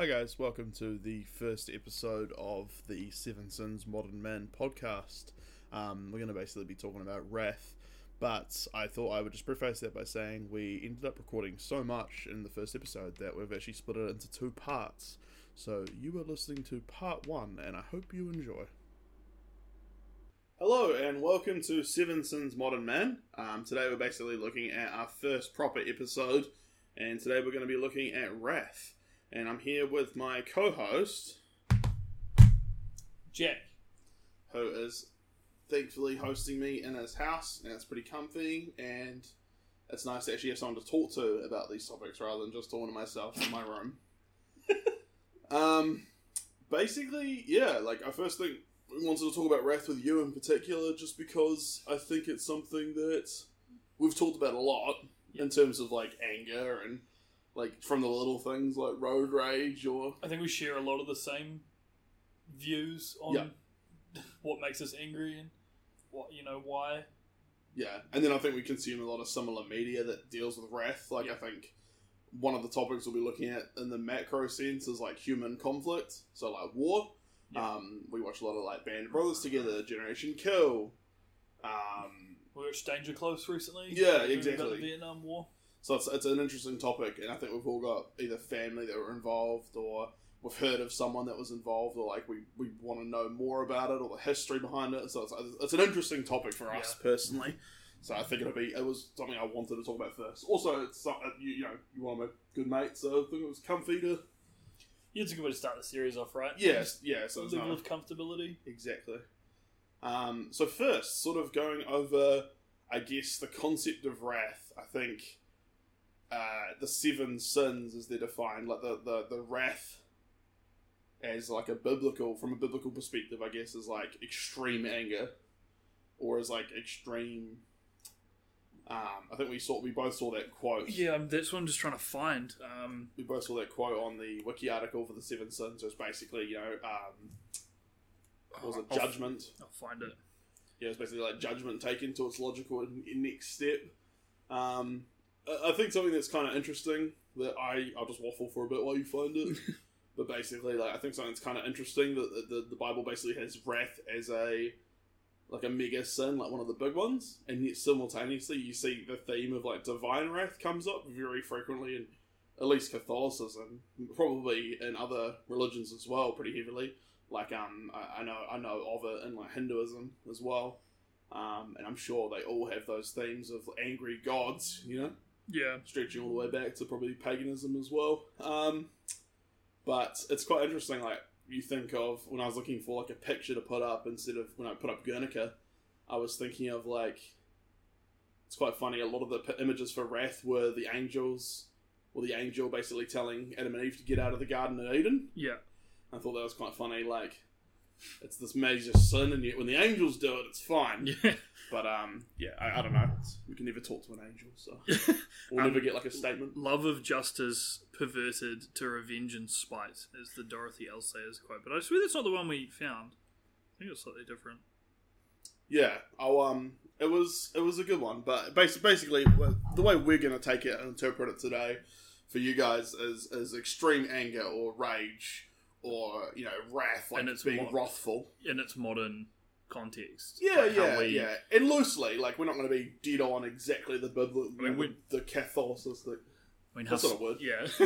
Hi, guys. Welcome to the first episode of the Seven Sins Modern Man podcast. Um, we're going to basically be talking about wrath, but I thought I would just preface that by saying we ended up recording so much in the first episode that we've actually split it into two parts. So you are listening to part one, and I hope you enjoy. Hello, and welcome to Seven Sins Modern Man. Um, today we're basically looking at our first proper episode, and today we're going to be looking at wrath and I'm here with my co-host Jack. who is thankfully hosting me in his house, and it's pretty comfy, and it's nice to actually have someone to talk to about these topics rather than just talking to myself in my room. um, basically, yeah, like I first think we wanted to talk about wrath with you in particular, just because I think it's something that we've talked about a lot in terms of like anger and like from the little things like road rage or I think we share a lot of the same views on Yeah. what makes us angry and what you know why. Yeah, and then I think we consume a lot of similar media that deals with wrath. Like I think one of the topics we'll be looking at in the macro sense is like human conflict, so like war. Yeah. Um, we watch a lot of like Band of Brothers together, Generation Kill. Um, We watched Danger Close recently. Yeah, exactly. Vietnam War. So it's, it's an interesting topic, and I think we've all got either family that were involved, or we've heard of someone that was involved, or like we, we want to know more about it, or the history behind it. So it's, it's an interesting topic for us personally. So I think it'll be it was something I wanted to talk about first. Also, it's uh, you, you know you want my good mate, so I think it was comfy to Yeah, it's a good way to start the series off, right? yes yeah. So it's level of comfortability. exactly. Um, so first, sort of going over, I guess the concept of wrath. I think uh, the seven sins, as they're defined, like the, the the wrath, as like a biblical from a biblical perspective, I guess is like extreme anger, or is like extreme. Um, I think we saw we both saw that quote. Yeah, um, that's what I'm just trying to find. Um, we both saw that quote on the wiki article for the seven sins. It was basically you know um, was it I'll- judgment. I'll find it. yeah, it's basically like judgment taken to its logical next step. Um, I think something that's kind of interesting that I I'll just waffle for a bit while you find it. but basically, like I think something that's kind of interesting that the, the the Bible basically has wrath as a like a mega sin, like one of the big ones, and yet simultaneously you see the theme of like divine wrath comes up very frequently in at least Catholicism, probably in other religions as well, pretty heavily like um I, I know I know of it in like Hinduism as well. Um, and I'm sure they all have those themes of angry gods, you know, Yeah, stretching all the way back to probably paganism as well. Um, but it's quite interesting. Like you think of when I was looking for like a picture to put up instead of when I put up Guernica, I was thinking of like it's quite funny. A lot of the p- images for Wrath were the angels, or the angel basically telling Adam and Eve to get out of the Garden of Eden. yeah. I thought that was quite funny. Like, it's this major sin, and yet when the angels do it, it's fine. Yeah. But um, yeah, I, I don't know. It's, we can never talk to an angel, so we'll never get like a statement. Love of justice perverted to revenge and spite is the Dorothy L. Sayers quote, but I swear that's not the one we found. I think it's slightly different. Yeah. Oh, um, it was it was a good one, but basically, basically, the way we're gonna take it and interpret it today for you guys is is extreme anger or rage or you know wrath, like And it's being wrathful. in its modern context. Yeah, Like yeah, we- yeah, and loosely, like we're not going to be dead on exactly the biblical, I mean, we- the Catholicistic I mean, That's not a word. Yeah.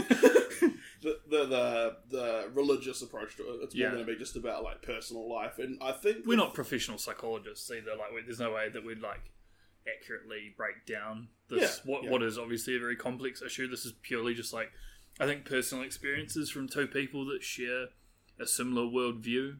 the, the the the religious approach to it. It's more Yeah. going to be just about like personal life, and I think We're not professional psychologists either. Like, we, there's no way that we'd like accurately break down this Yeah, what yeah. what is obviously a very complex issue. This is purely just like I think personal experiences from two people that share a similar worldview.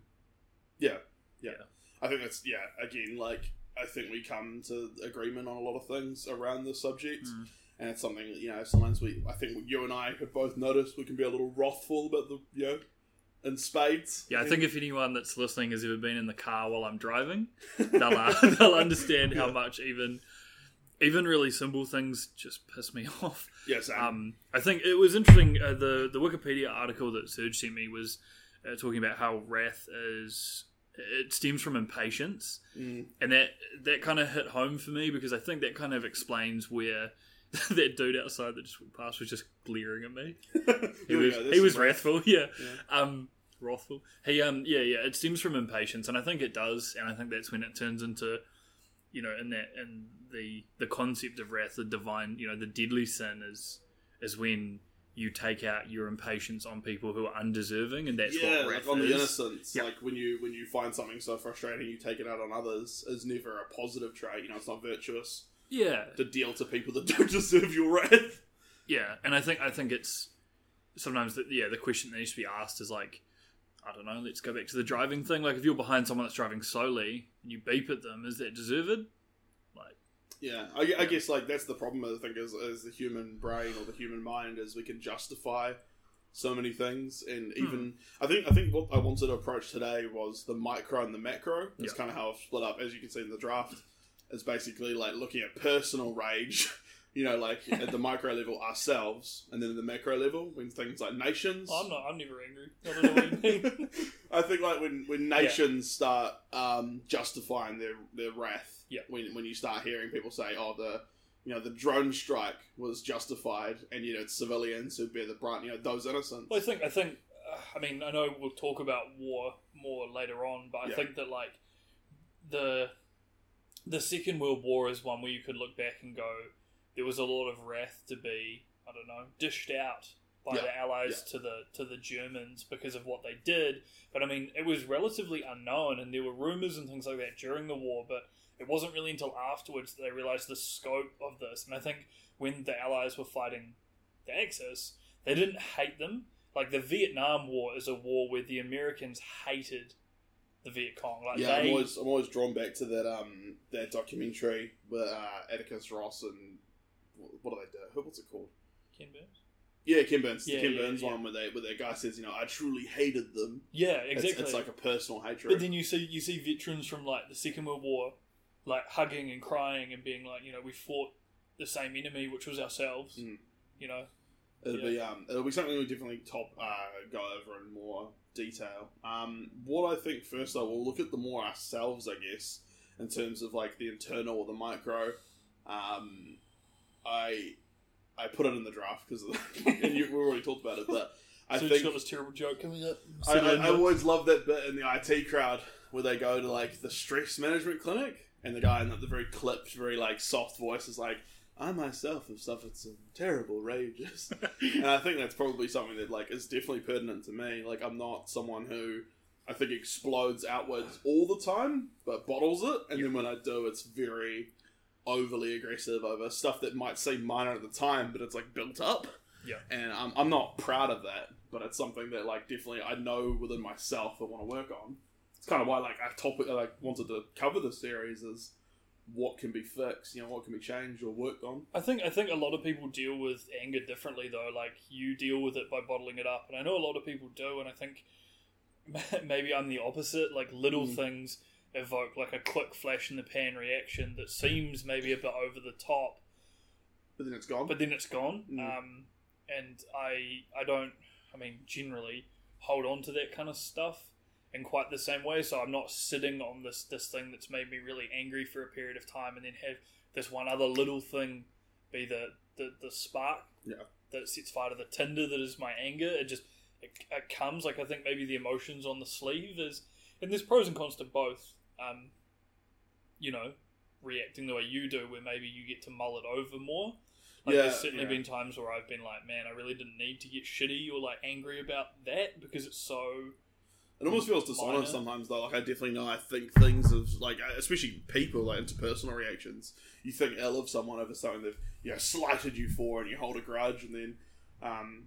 Yeah, yeah, Yeah. I think that's yeah. Again, like I think we come to agreement on a lot of things around this subject, Mm. and it's something that you know sometimes we. I think you and I have both noticed we can be a little wrathful about the you know in spades. Yeah, I think if anyone that's listening has ever been in the car while I'm driving, they'll uh, they'll understand how Yeah. much even even really simple things just piss me off. yes, um, Um, I think it was interesting. Uh, the the Wikipedia article that Serge sent me was uh, talking about how wrath is it stems from impatience, mm, and that that kind of hit home for me because I think that kind of explains where that dude outside that just walked past was just glaring at me. He was go, he was wrathful, yeah. Yeah. Um, wrathful. He um yeah yeah. It stems from impatience, and I think it does, and I think that's when it turns into, you know, in that in the the concept of wrath, the divine, you know, the deadly sin is is when you take out your impatience on people who are undeserving, and that's yeah, what wrath like on is. the innocence. Yeah. Like when you when you find something so frustrating, you take it out on others is never a positive trait. You know, it's not virtuous Yeah, to deal to people that don't deserve your wrath. Yeah, and I think I think it's sometimes that yeah the question that needs to be asked is like I don't know. Let's go back to the driving thing. Like if you're behind someone that's driving slowly and you beep at them, is that deserved? Yeah, I, I guess like that's the problem. I think is, is the human brain or the human mind is we can justify so many things, and Hmm. even I think I think what I wanted to approach today was the micro and the macro. That's Yeah. kind of how I've split up, as you can see in the draft. Is basically like looking at personal rage. You know, like at the micro level ourselves, and then at the macro level when things like nations. I'm not. I'm never angry. I don't know what you mean. I think like when, when nations start um, justifying their, their wrath, Yeah. when when you start hearing people say, "Oh, the you know the drone strike was justified," and you know it's civilians who bear the brunt, you know those innocents. Well, I think I think uh, I mean I know we'll talk about war more later on, but I Yeah. think that like the the Second World War is one where you could look back and go, there was a lot of wrath to be I don't know dished out by Yeah. the Allies to the to the Germans because of what they did. But I mean, it was relatively unknown, and there were rumors and things like that during the war, but. It wasn't really until afterwards that they realized the scope of this, and I think when the Allies were fighting the Axis, they didn't hate them. Like the Vietnam War is a war where the Americans hated the Viet Cong. Like yeah, they, I'm always I'm always drawn back to that um that documentary with uh, Atticus Ross and what do they do? Who- What's it called? Ken Burns? Yeah, Ken Burns. Yeah, the Ken yeah, Burns yeah. one where they where that guy says, you know, I truly hated them. Yeah, It's- exactly. It's, like a personal hatred. but then you see you see veterans from like the Second World War, like hugging and crying and being like, you know, we fought the same enemy, which was ourselves. Mm. You know, It'll Yeah. be um, it'll be something we definitely top uh, go over in more detail. Um, what I think first though, we'll look at the more ourselves, I guess, in terms of like the internal or the micro. Um, I I put it in the draft because and you, we already talked about it, but I so think got this terrible joke coming up. I, I, I always love that bit in the IT crowd where they go to like the stress management clinic and the guy in the, the very clipped, very like soft voice is like, "I myself have suffered some terrible rages," and I think that's probably something that like is definitely pertinent to me. Like I'm not someone who I think explodes outwards all the time, but bottles it, and then when I do, it's very overly aggressive over stuff that might seem minor at the time, but it's like built up. Yeah. And I'm, I'm not proud of that, but it's something that like definitely I know within myself I want to work on. It's kind of why like I topic I like wanted to cover the series is what can be fixed, you know, what can be changed or worked on. I think I think a lot of people deal with anger differently though. Like you deal with it by bottling it up, and I know a lot of people do. And I think maybe I'm the opposite. Like little Mm. things evoke like a quick flash in the pan reaction that seems maybe a bit over the top, But then it's gone. but then it's gone. Mm. Um, and I I don't. I mean, generally hold on to that kind of stuff in quite the same way. So I'm not sitting on this this thing that's made me really angry for a period of time, and then have this one other little thing be the the, the spark Yeah. that sets fire to the tinder that is my anger. It just it, it comes like I think maybe the emotions on the sleeve is, and there's pros and cons to both. Um, you know, reacting the way you do, where maybe you get to mull it over more. Like Yeah, there's certainly yeah. been times where I've been like, man, I really didn't need to get shitty or like angry about that because it's so It almost feels dishonest sometimes, though. Like I definitely know I think things of like, especially people like interpersonal reactions. You think ill of someone over something they've you know slighted you for, and you hold a grudge, and then, um,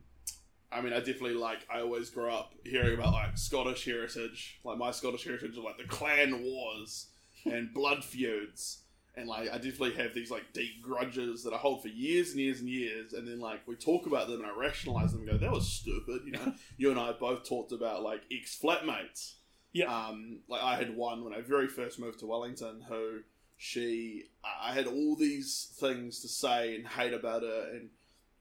I mean, I definitely like. I always grew up hearing about like Scottish heritage, like my Scottish heritage of like the clan wars and blood feuds. And like, I definitely have these like deep grudges that I hold for years and years and years, and then like we talk about them and I rationalize them and go, "That was stupid," you know you and I both talked about like ex flatmates. Yeah. Um, like I had one when I very first moved to Wellington who she I had all these things to say and hate about her and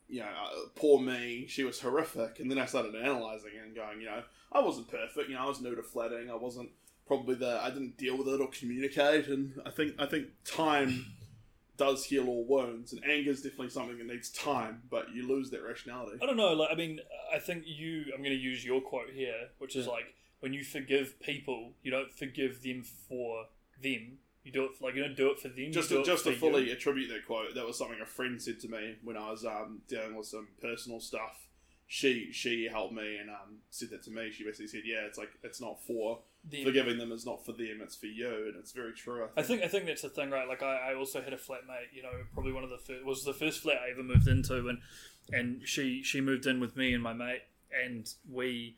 you know uh, poor me she was horrific and then I started analyzing it and going you know I wasn't perfect you know I was new to flatting I wasn't probably the I didn't deal with it or communicate and I think I think time does heal all wounds, and anger is definitely something that needs time, but you lose that rationality. I don't know. Like, I mean, I think you. I'm going to use your quote here, which is Yeah. like, when you forgive people, you don't forgive them for them. You do it for, like you don't do it for them. Just to, just to fully you. attribute that quote, that was something a friend said to me when I was um, dealing with some personal stuff. She she helped me and um, said that to me. She basically said, "Yeah, it's like it's not for Them. forgiving them. is not for them. It's for you." And it's very true. I think I think that's the thing, right? Like I, I also had a flatmate, you know, probably one of the first, was the first flat I ever moved into, and and she she moved in with me and my mate, and we,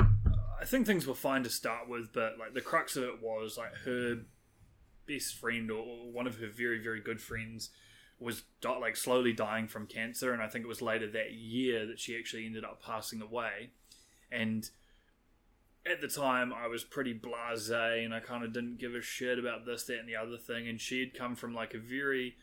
I think things were fine to start with, but like the crux of it was like her best friend or, or one of her very very good friends was di- like slowly dying from cancer, and I think it was later that year that she actually ended up passing away, and at the time I was pretty blasé and I kind of didn't give a shit about this, that, and the other thing. And she had come from like a very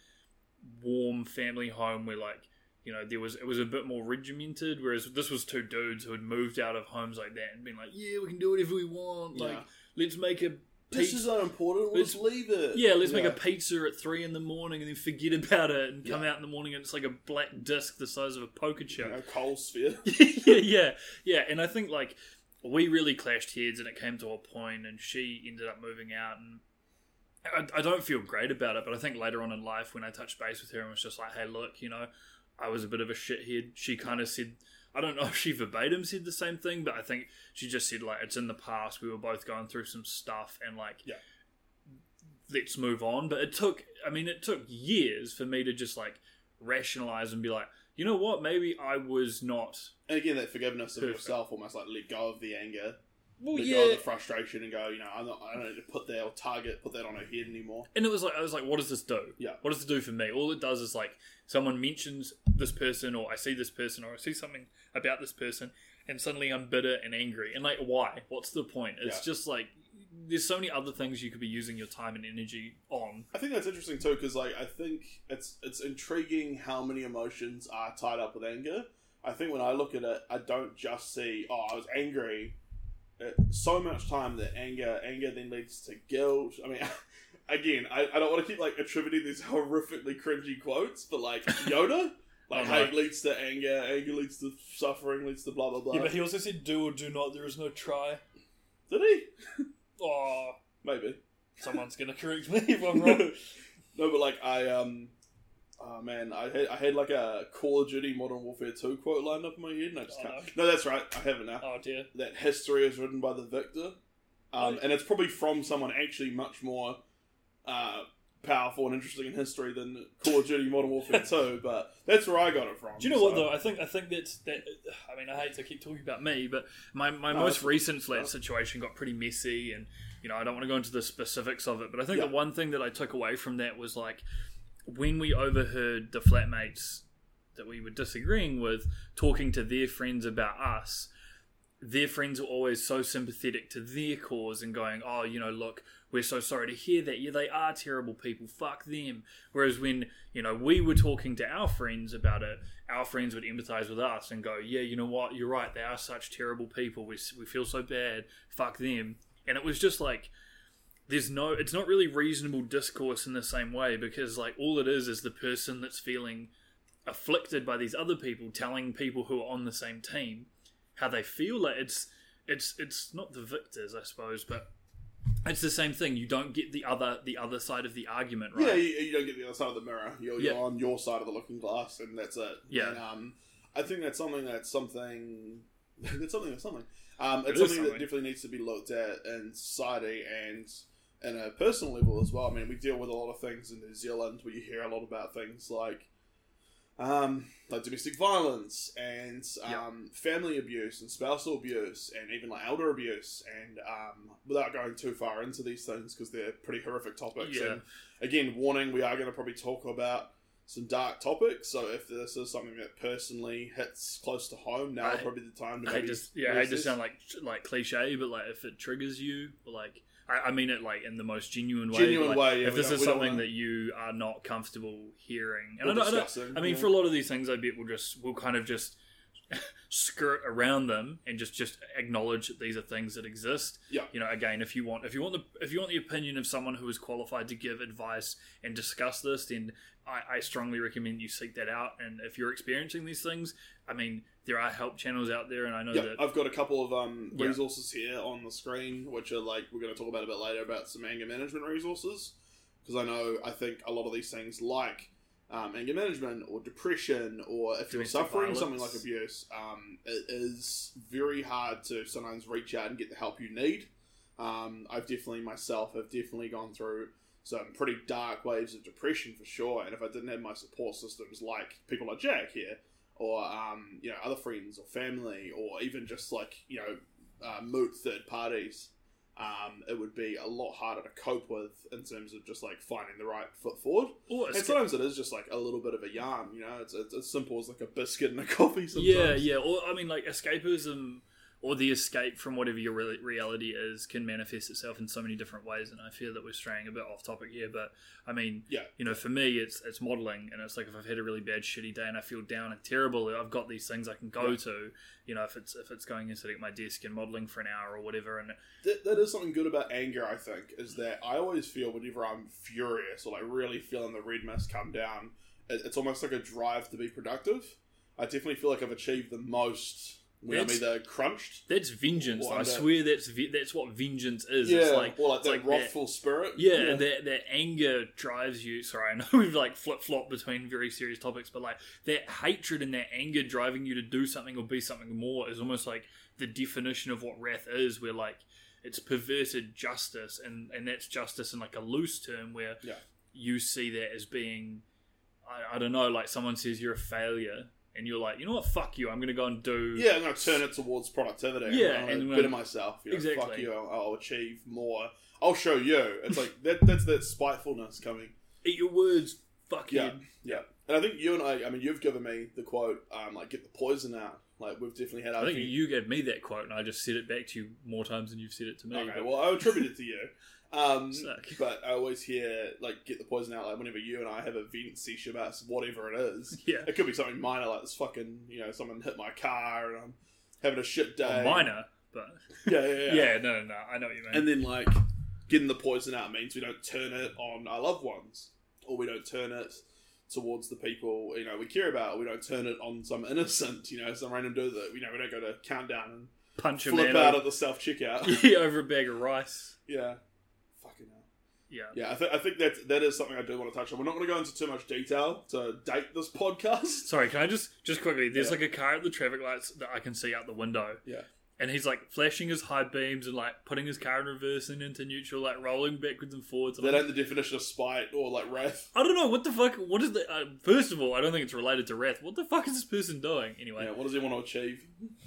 warm family home where like you know there was it was a bit more regimented, whereas this was two dudes who had moved out of homes like that and been like, yeah, we can do whatever we want. Like Yeah. let's make a this is unimportant. We'll Let's- leave it. yeah, let's make a pizza at three in the morning and then forget about it and come out in the morning and it's like a black disc the size of a poker you chip. know, coal sphere. yeah, yeah, yeah. And I think like we really clashed heads, and it came to a point, and she ended up moving out, and I, I don't feel great about it. But I think later on in life, when I touched base with her and was just like, "Hey, look, you know, I was a bit of a shithead," she kind of said. I don't know if she verbatim said the same thing, but I think she just said like it's in the past. We were both going through some stuff, and like, Yeah. let's move on. But it took, I mean, it took years for me to just like rationalize and be like, you know what, maybe I was not And again, that forgiveness of Perfect. yourself, almost like let go of the anger, well, let go of the frustration, and go, you know, I'm not, I don't need to put that or target, put that on her head anymore. and it was like I was like, what does this do? Yeah. What does it do for me? All it does is like someone mentions this person, or I see this person, or I see something about this person, and suddenly I'm bitter and angry. And like, why? What's the point? It's Yeah. just like there's so many other things you could be using your time and energy on. I think that's interesting too, because like I think it's it's intriguing how many emotions are tied up with anger. I think when I look at it, I don't just see, oh, I was angry. So much time that anger, anger then leads to guilt. I mean, again, I, I don't want to keep like attributing these horrifically cringy quotes, but like Yoda, like Oh, no. hate leads to anger, anger leads to suffering, leads to blah blah blah. Yeah, but he also said do or do not. There is no try. Did he? Oh, Maybe. someone's gonna correct me if I'm wrong. no, but like I um, oh man, I had I had like a Call of Duty Modern Warfare Two quote lined up in my head, and I just Oh, can't. No, that's right, I have it now. oh dear. That history is written by the victor, um, Oh. and it's probably from someone actually much more uh, powerful and interesting in history than Call of Duty Modern Warfare Two. But that's where I got it from. Do you know what though? I think I think that's that. I mean, I hate to keep talking about me, but my, my No, most recent flat no. situation got pretty messy, and you know I don't want to go into the specifics of it. But I think Yeah. the one thing that I took away from that was like when we overheard the flatmates that we were disagreeing with talking to their friends about us. Their friends were always so sympathetic to their cause and going, "Oh, you know, look, we're so sorry to hear that. Yeah, they are terrible people. Fuck them." Whereas when you know we were talking to our friends about it, our friends would empathize with us and go, "Yeah, you know what? You're right. They are such terrible people. We we feel so bad. Fuck them." And it was just like there's no it's not really reasonable discourse in the same way because like all it is is the person that's feeling afflicted by these other people telling people who are on the same team how they feel like it's it's it's not the victors i suppose but it's the same thing you don't get the other the other side of the argument right Yeah, you, you don't get the other side of the mirror. You're, you're Yeah. on your side of the looking glass, and that's it. Yeah. And, um, I think that's something that's something. that's something that's something. Um, it's is something that definitely needs to be looked at in society and in a personal level as well. I mean, we deal with a lot of things in New Zealand where you hear a lot about things like. Um, like domestic violence and um, family abuse and spousal abuse and even like elder abuse and um, without going too far into these things because they're pretty horrific topics Yeah. and again, warning: we are going to probably talk about some dark topics. So if this is something that personally hits close to home, now I- probably the time to I maybe just yeah, I just sound like like cliche, but like if it triggers you, like I, I mean it like in the most genuine way. Genuine like, way, yeah, if this is something wanna- that you are not comfortable hearing, and I, don't, I, don't- I mean yeah. for a lot of these things, I bet we'll just we'll kind of just skirt around them and just just acknowledge that these are things that exist. Yeah. You know, again, if you want if you want the if you want the opinion of someone who is qualified to give advice and discuss this, then I, I strongly recommend you seek that out. And if you're experiencing these things, I mean, there are help channels out there, and I know Yeah, that I've got a couple of um, Yeah. resources here on the screen, which are like we're going to talk about a bit later about some anger management resources, because I know I think a lot of these things like um, anger management or depression, or if you're suffering something like abuse, um, it is very hard to sometimes reach out and get the help you need. Um, I've definitely myself have definitely gone through some pretty dark waves of depression for sure, and if I didn't have my support systems like people like Jack here, or um, you know other friends or family, or even just like you know uh, moot third parties, um, it would be a lot harder to cope with in terms of just like finding the right foot forward. or And sometimes it is just like a little bit of a yarn, you know. It's, it's as simple as like a biscuit and a coffee. Sometimes. yeah, yeah, or I mean, like escapism or the escape from whatever your re- reality is can manifest itself in so many different ways. And I feel that we're straying a bit off topic here, but I mean, Yeah. you know, for me, it's it's modeling, and it's like if I've had a really bad, shitty day and I feel down and terrible, I've got these things I can go Yeah. to. You know, if it's if it's going and sitting at my desk and modeling for an hour or whatever, and that, that is something good about anger. I think is that I always feel whenever I'm furious or like really feeling the red mist come down, it, it's almost like a drive to be productive. I definitely feel like I've achieved the most when I'm That's- either crunched. that's vengeance. I swear that's that's what vengeance is. Yeah, It's like or like it's that like that- wrathful spirit. Yeah, that that anger drives you. Sorry, I know we've like flip flop between very serious topics, but like that hatred and that anger driving you to do something or be something more is almost like the definition of what wrath is. Where like it's perverted justice, and and that's justice in like a loose term where Yeah. you see that as being, I, I don't know, like someone says you're a failure. And you're like, you know what? Fuck you. I'm going to go and do. Yeah, I'm going to turn it towards productivity. Yeah, I'm and better myself. You know, Fuck you. I'll, I'll achieve more. I'll show you. It's like that. That's that spitefulness coming. Eat your words. Fuck Yeah, you. yeah. And I think you and I. I mean, you've given me the quote. Um, like get the poison out. Like we've definitely had. Our I think few- you gave me that quote, and I just said it back to you more times than you've said it to me. Okay, but- well, I attribute it to you. Um, but I always hear like get the poison out. Like whenever you and I have a vent session about whatever it is, yeah. it could be something minor like this fucking you know someone hit my car and I'm having a shit day. Well, minor, but Yeah, yeah, yeah. yeah. no, no, no. I know what you mean. And then like getting the poison out means we don't turn it on our loved ones, or we don't turn it towards the people you know we care about. We don't turn it on some innocent, you know, some random dude that you know we don't go to countdown and Punch a flip out over, at the self checkout. yeah, over a bag of rice. yeah, fucking hell. Yeah. Yeah, I, th- I think that that is something I do want to touch on. We're not going to go into too much detail to date this podcast. Sorry, can I just just quickly? There's Yeah. like a car at the traffic lights that I can see out the window. Yeah. And he's like flashing his high beams and like putting his car in reverse and into neutral, like rolling backwards and forwards. I'm- ain't the definition of spite or like wrath. I don't know what the fuck. What is the? Uh, first of all, I don't think it's related to wrath. What the fuck is this person doing? Anyway, Yeah, what does he want to achieve?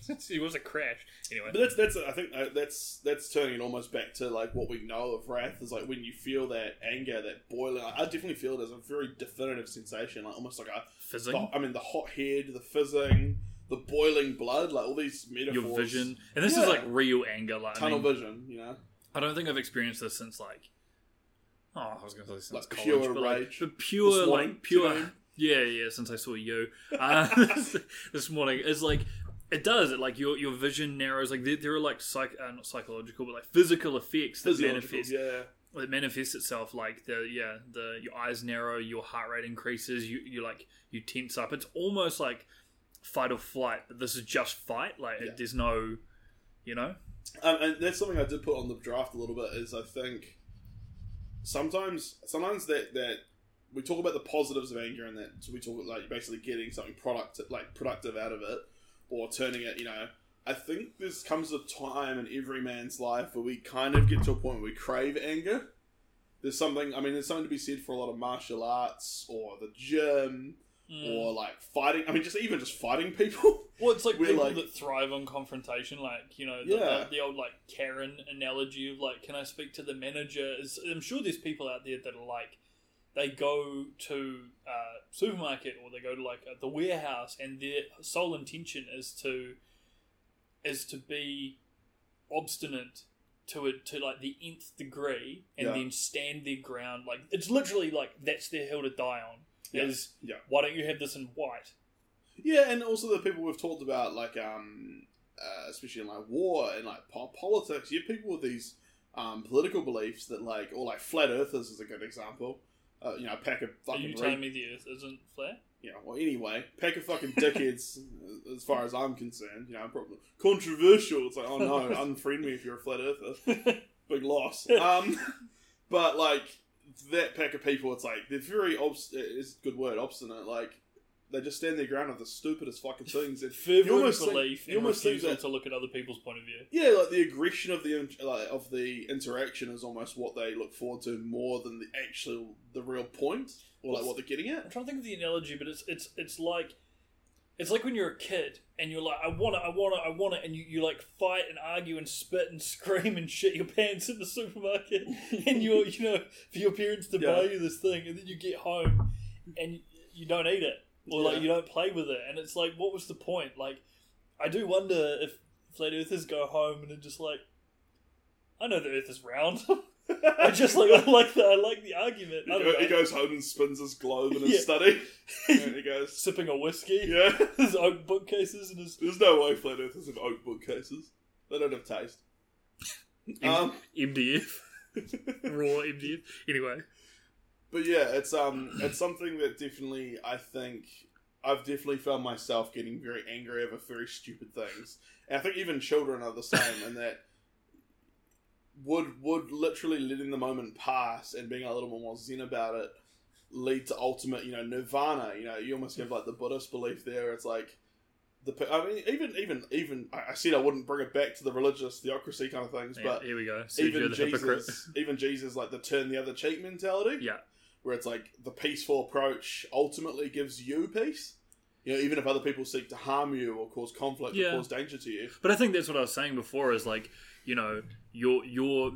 he wants to crash. Anyway, But that's that's I think uh, that's that's turning it almost back to like what we know of wrath is like when you feel that anger, that boiling. I definitely feel it as a very definitive sensation, like almost like a. fizzing. the- I mean, the hot head, the fizzing, the boiling blood, like all these metaphors. your vision, and this Yeah. is like real anger. Like I tunnel mean, vision. You know, I don't think I've experienced this since like. Oh, I was going to say since Like college, pure but like rage. pure, like pure. do you mean? Yeah, yeah. Since I saw you uh, this morning, it's like it does. It like your your vision narrows. Like there, there are like psych, uh, not psychological, but like physical effects that manifest. Yeah, It manifests itself like the yeah the your eyes narrow, your heart rate increases. You you like you tense up. It's almost like fight or flight, but this is just fight. Like Yeah. there's no, you know. Um, and that's something I did put on the draft a little bit. Is I think sometimes sometimes that that we talk about the positives of anger and that we talk about like basically getting something product like productive out of it or turning it. You know, I think this comes a time in every man's life where we kind of get to a point where we crave anger. There's something. I mean, there's something to be said for a lot of martial arts or the gym or like fighting. I mean, just even just fighting people. Well, it's like We're people like- that thrive on confrontation, like you know, the, Yeah. the, the old like Karen analogy of like, can I speak to the manager? Is I'm sure there's people out there that are like, they go to uh, supermarket or they go to like the warehouse, and their sole intention is to is to be obstinate to it to like the nth degree, and Yeah. then stand their ground. Like it's literally like that's their hill to die on. Yeah. Is Yeah. why don't you have this in white? Yeah, and also the people we've talked about, like um, uh, especially in like war and like po- politics, you have people with these um, political beliefs that like, or like flat earthers is a good example. Uh, you know, a pack of fucking. Are you re- telling me the Earth isn't flat? yeah, well, anyway, pack of fucking dickheads, as far as I'm concerned. You know, probably controversial. It's like, oh no, unfriend me if you're a flat earther. Big loss. Um, but like that pack of people, it's like they're very obst- is a good word obstinate. Like they just stand their ground on the stupidest fucking things. And Fervent almost think- belief you and almost think that- to look at other people's point of view. yeah, like the aggression of the like, of the interaction is almost what they look forward to more than the actual the real point or like what they're getting at. I'm trying to think of the analogy, but it's it's it's like it's like when you're a kid and you're like, I want it, I want it, I want it, and you, you like fight and argue and spit and scream and shit your pants in the supermarket, and you're you know for your parents to Yeah. buy you this thing, and then you get home and you don't eat it or like you don't play with it, and it's like, what was the point? Like, I do wonder if flat earthers go home and they're just like, I know the Earth is round. I just like I like the I like the argument. He, go- he goes home and spins his globe in his Yeah. study. and he goes, sipping a whiskey. yeah. his oak bookcases and his There's no way flat earthers have oak bookcases. They don't have taste. Um, MDF, raw MDF. Anyway, but yeah, it's um, it's something that definitely I think I've definitely found myself getting very angry over very stupid things, and I think even children are the same in that would would literally letting the moment pass and being a little bit more zen about it lead to ultimate, you know, nirvana. You know, you almost have like the Buddhist belief there. It's like the I mean, even even even I said I wouldn't bring it back to the religious theocracy kind of things, yeah, but here we go. Sergio even. Jesus, even Jesus, like the turn the other cheek mentality. Yeah. where it's like the peaceful approach ultimately gives you peace. You know, even if other people seek to harm you or cause conflict Yeah. or cause danger to you. But I think that's what I was saying before. Is like you know your your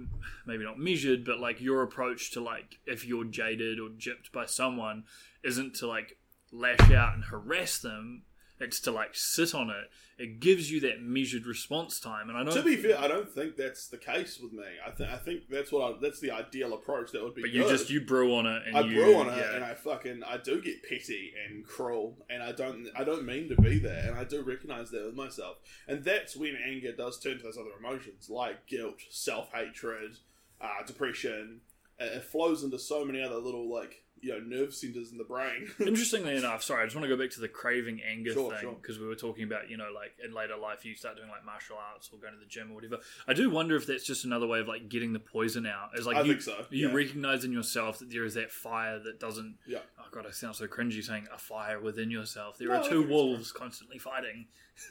maybe not measured, but like your approach to like if you're jaded or gypped by someone isn't to like lash out and harass them. It's to like sit on it. It gives you that measured response time, and I don't. To be fair, I don't think that's the case with me. I, th- I think that's what I, that's the ideal approach. That would be. but you good. just you brew on it, and I you, brew on it, yeah. and I fucking I do get petty and cruel, and I don't I don't mean to be there, and I do recognize that with myself, and that's when anger does turn to those other emotions like guilt, self hatred, uh, depression. It flows into so many other little like you know nerve centers in the brain. Interestingly enough, sorry, I just want to go back to the craving anger Sure, thing sure. because we were talking about, you know, like in later life you start doing like martial arts or going to the gym or whatever. I do wonder if that's just another way of like getting the poison out. It's like I you, think so, You yeah. recognize in yourself that there is that fire that doesn't. Yeah. Oh god, I sound so cringy saying a fire within yourself. There No, are two wolves constantly fighting.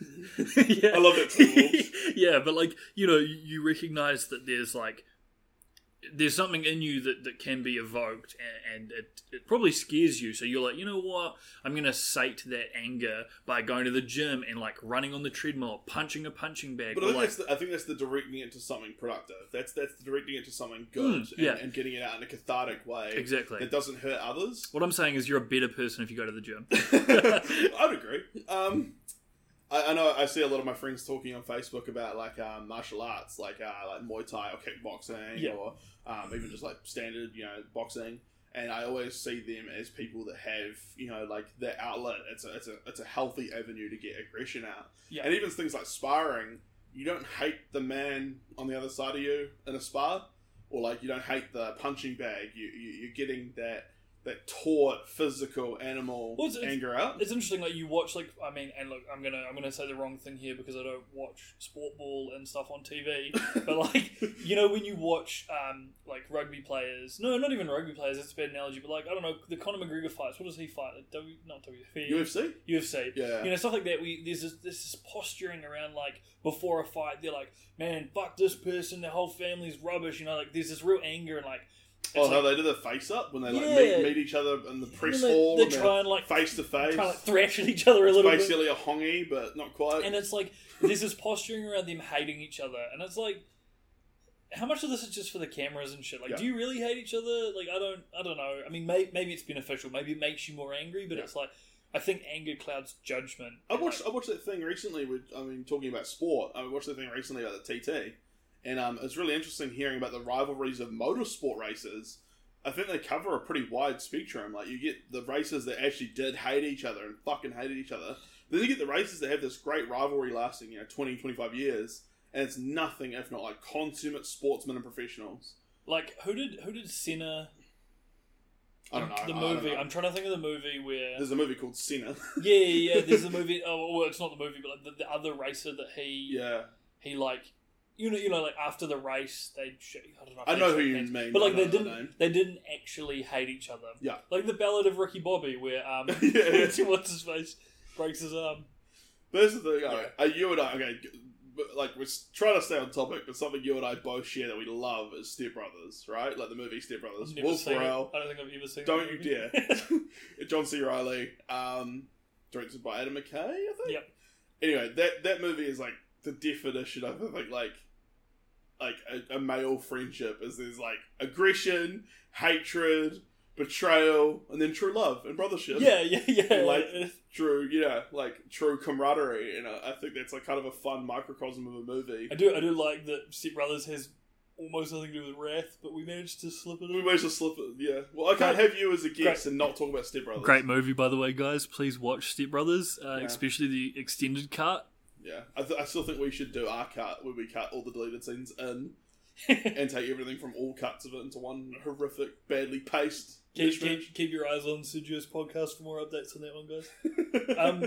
yeah. I love it. two wolves. yeah, but like you know, you recognize that there's like there's something in you that, that can be evoked and, and it, it probably scares you so you're like you know what i'm gonna sate that anger by going to the gym and like running on the treadmill or punching a punching bag But I think, like that's the, I think that's the directing it to something productive. That's that's directing it to something good Mm, and, and getting it out in a cathartic way exactly that doesn't hurt others. what i'm saying is you're a better person if you go to the gym I'd agree. Um, I, I know I see a lot of my friends talking on Facebook about like um, martial arts, like uh, like Muay Thai or kickboxing, Yeah. or um, even just like standard, you know, boxing. And I always see them as people that have, you know, like their outlet. It's a, it's a, it's a healthy avenue to get aggression out. Yeah. And even things like sparring, you don't hate the man on the other side of you in a spar, or like you don't hate the punching bag. You, you you're getting that that taut physical animal Well, it's- it's- anger out. it's interesting like you watch like i mean and look i'm gonna i'm gonna say the wrong thing here because i don't watch sport ball and stuff on tv but like you know when you watch um like rugby players no not even rugby players it's a bad analogy but like i don't know the conor mcgregor fights what does he fight like w not wfp UFC, ufc yeah. you know stuff like that we there's this, there's this posturing around like before a fight they're like man fuck this person their whole family's rubbish you know like there's this real anger and like it's Oh, like, they do the face up when they like Yeah. meet, meet each other in the press they, hall they try and like face to face. try and like thrash at each other a It's little bit basically a hongi, but not quite. and it's like there's this posturing around them hating each other, and it's like, how much of this is just for the cameras and shit? Like, Yeah. do you really hate each other? Like, I don't, I don't know. I mean, may, maybe it's beneficial. Maybe it makes you more angry, but Yeah. it's like, I think anger clouds judgment. I watched like, I watched that thing recently. With I mean, talking about sport, I watched that thing recently about the TT, and um, it's really interesting hearing about the rivalries of motorsport races. I think they cover a pretty wide spectrum. Like you get the racers that actually did hate each other and fucking hated each other, Then you get the races that have this great rivalry lasting, you know, 20, 25 years, and it's nothing if not like consummate sportsmen and professionals. Like who did who did Senna? I don't know. The movie. know. I'm trying to think of the movie where. There's a movie called Senna. Yeah, yeah, yeah. There's a movie. Oh, well, it's not the movie, but like the, the other racer that he yeah, he like. You know, you know, like after the race, they. Sh- I don't know. I know who you hands, mean. but like I they don't know the didn't. They didn't actually hate each other. Yeah. Like the Ballad of Ricky Bobby, where um, Yeah. what's his face breaks his arm. But here's the thing, alright, uh, you and I, okay, g- but like we're s- trying to stay on topic, but something you and I both share that we love is Step Brothers, right? Like the movie Step Brothers. I've never Will seen it. Ferrell, I don't think I've ever seen. It. Don't the you movie. John C. Reilly, um, directed by Adam McKay, I think. Yep. Anyway, that that movie is like the definition of I think like like a, a male friendship is there's like aggression, hatred, betrayal, and then true love and brothership. yeah, yeah, yeah. Like- true, yeah, like true camaraderie, and I I think that's like kind of a fun microcosm of a movie. I do. I do like that. Step Brothers has almost nothing to do with Wrath, but we managed to slip it In. We managed to slip it, yeah. Well, I can't have you as a guest and not talk about Step Brothers. Great movie, by the way, guys. Please watch Step Brothers, uh, Yeah. especially the extended cut. Yeah, I, th- I still think we should do our cut where we cut all the deleted scenes in and take everything from all cuts of it into one horrific, badly paced. keep, keep, keep your eyes on Sergio's podcast for more updates on that one, guys. Um,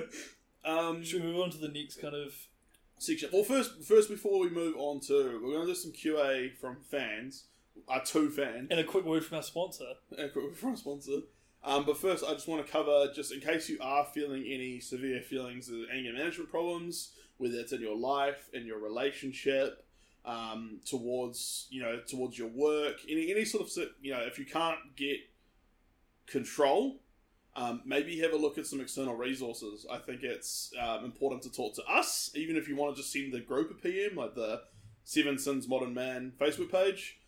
um, Should we move on to the next kind of? section. Well, first, first before we move on to, we're going to do some QA from fans, our two fans, And a quick word from our sponsor. and quick word from our sponsor. Um, but first, I just want to cover, just in case you are feeling any severe feelings of anger management problems, whether it's in your life, in your relationship, um, towards you know, towards your work, any any sort of you know, if you can't get control, um, maybe have a look at some external resources. I think it's um, important to talk to us, even if you want to just send the group a PM, like the Seven Sins Modern Man Facebook page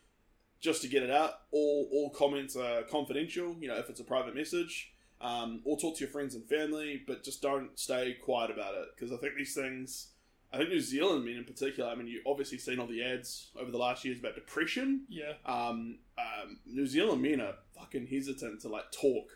just to get it out. All all comments are confidential. You know, if it's a private message, um, or talk to your friends and family, but just don't stay quiet about it because I think these things. I think New Zealand men in particular. I mean, you obviously seen all the ads over the last years about depression. Yeah. Um, um, New Zealand men are fucking hesitant to like talk,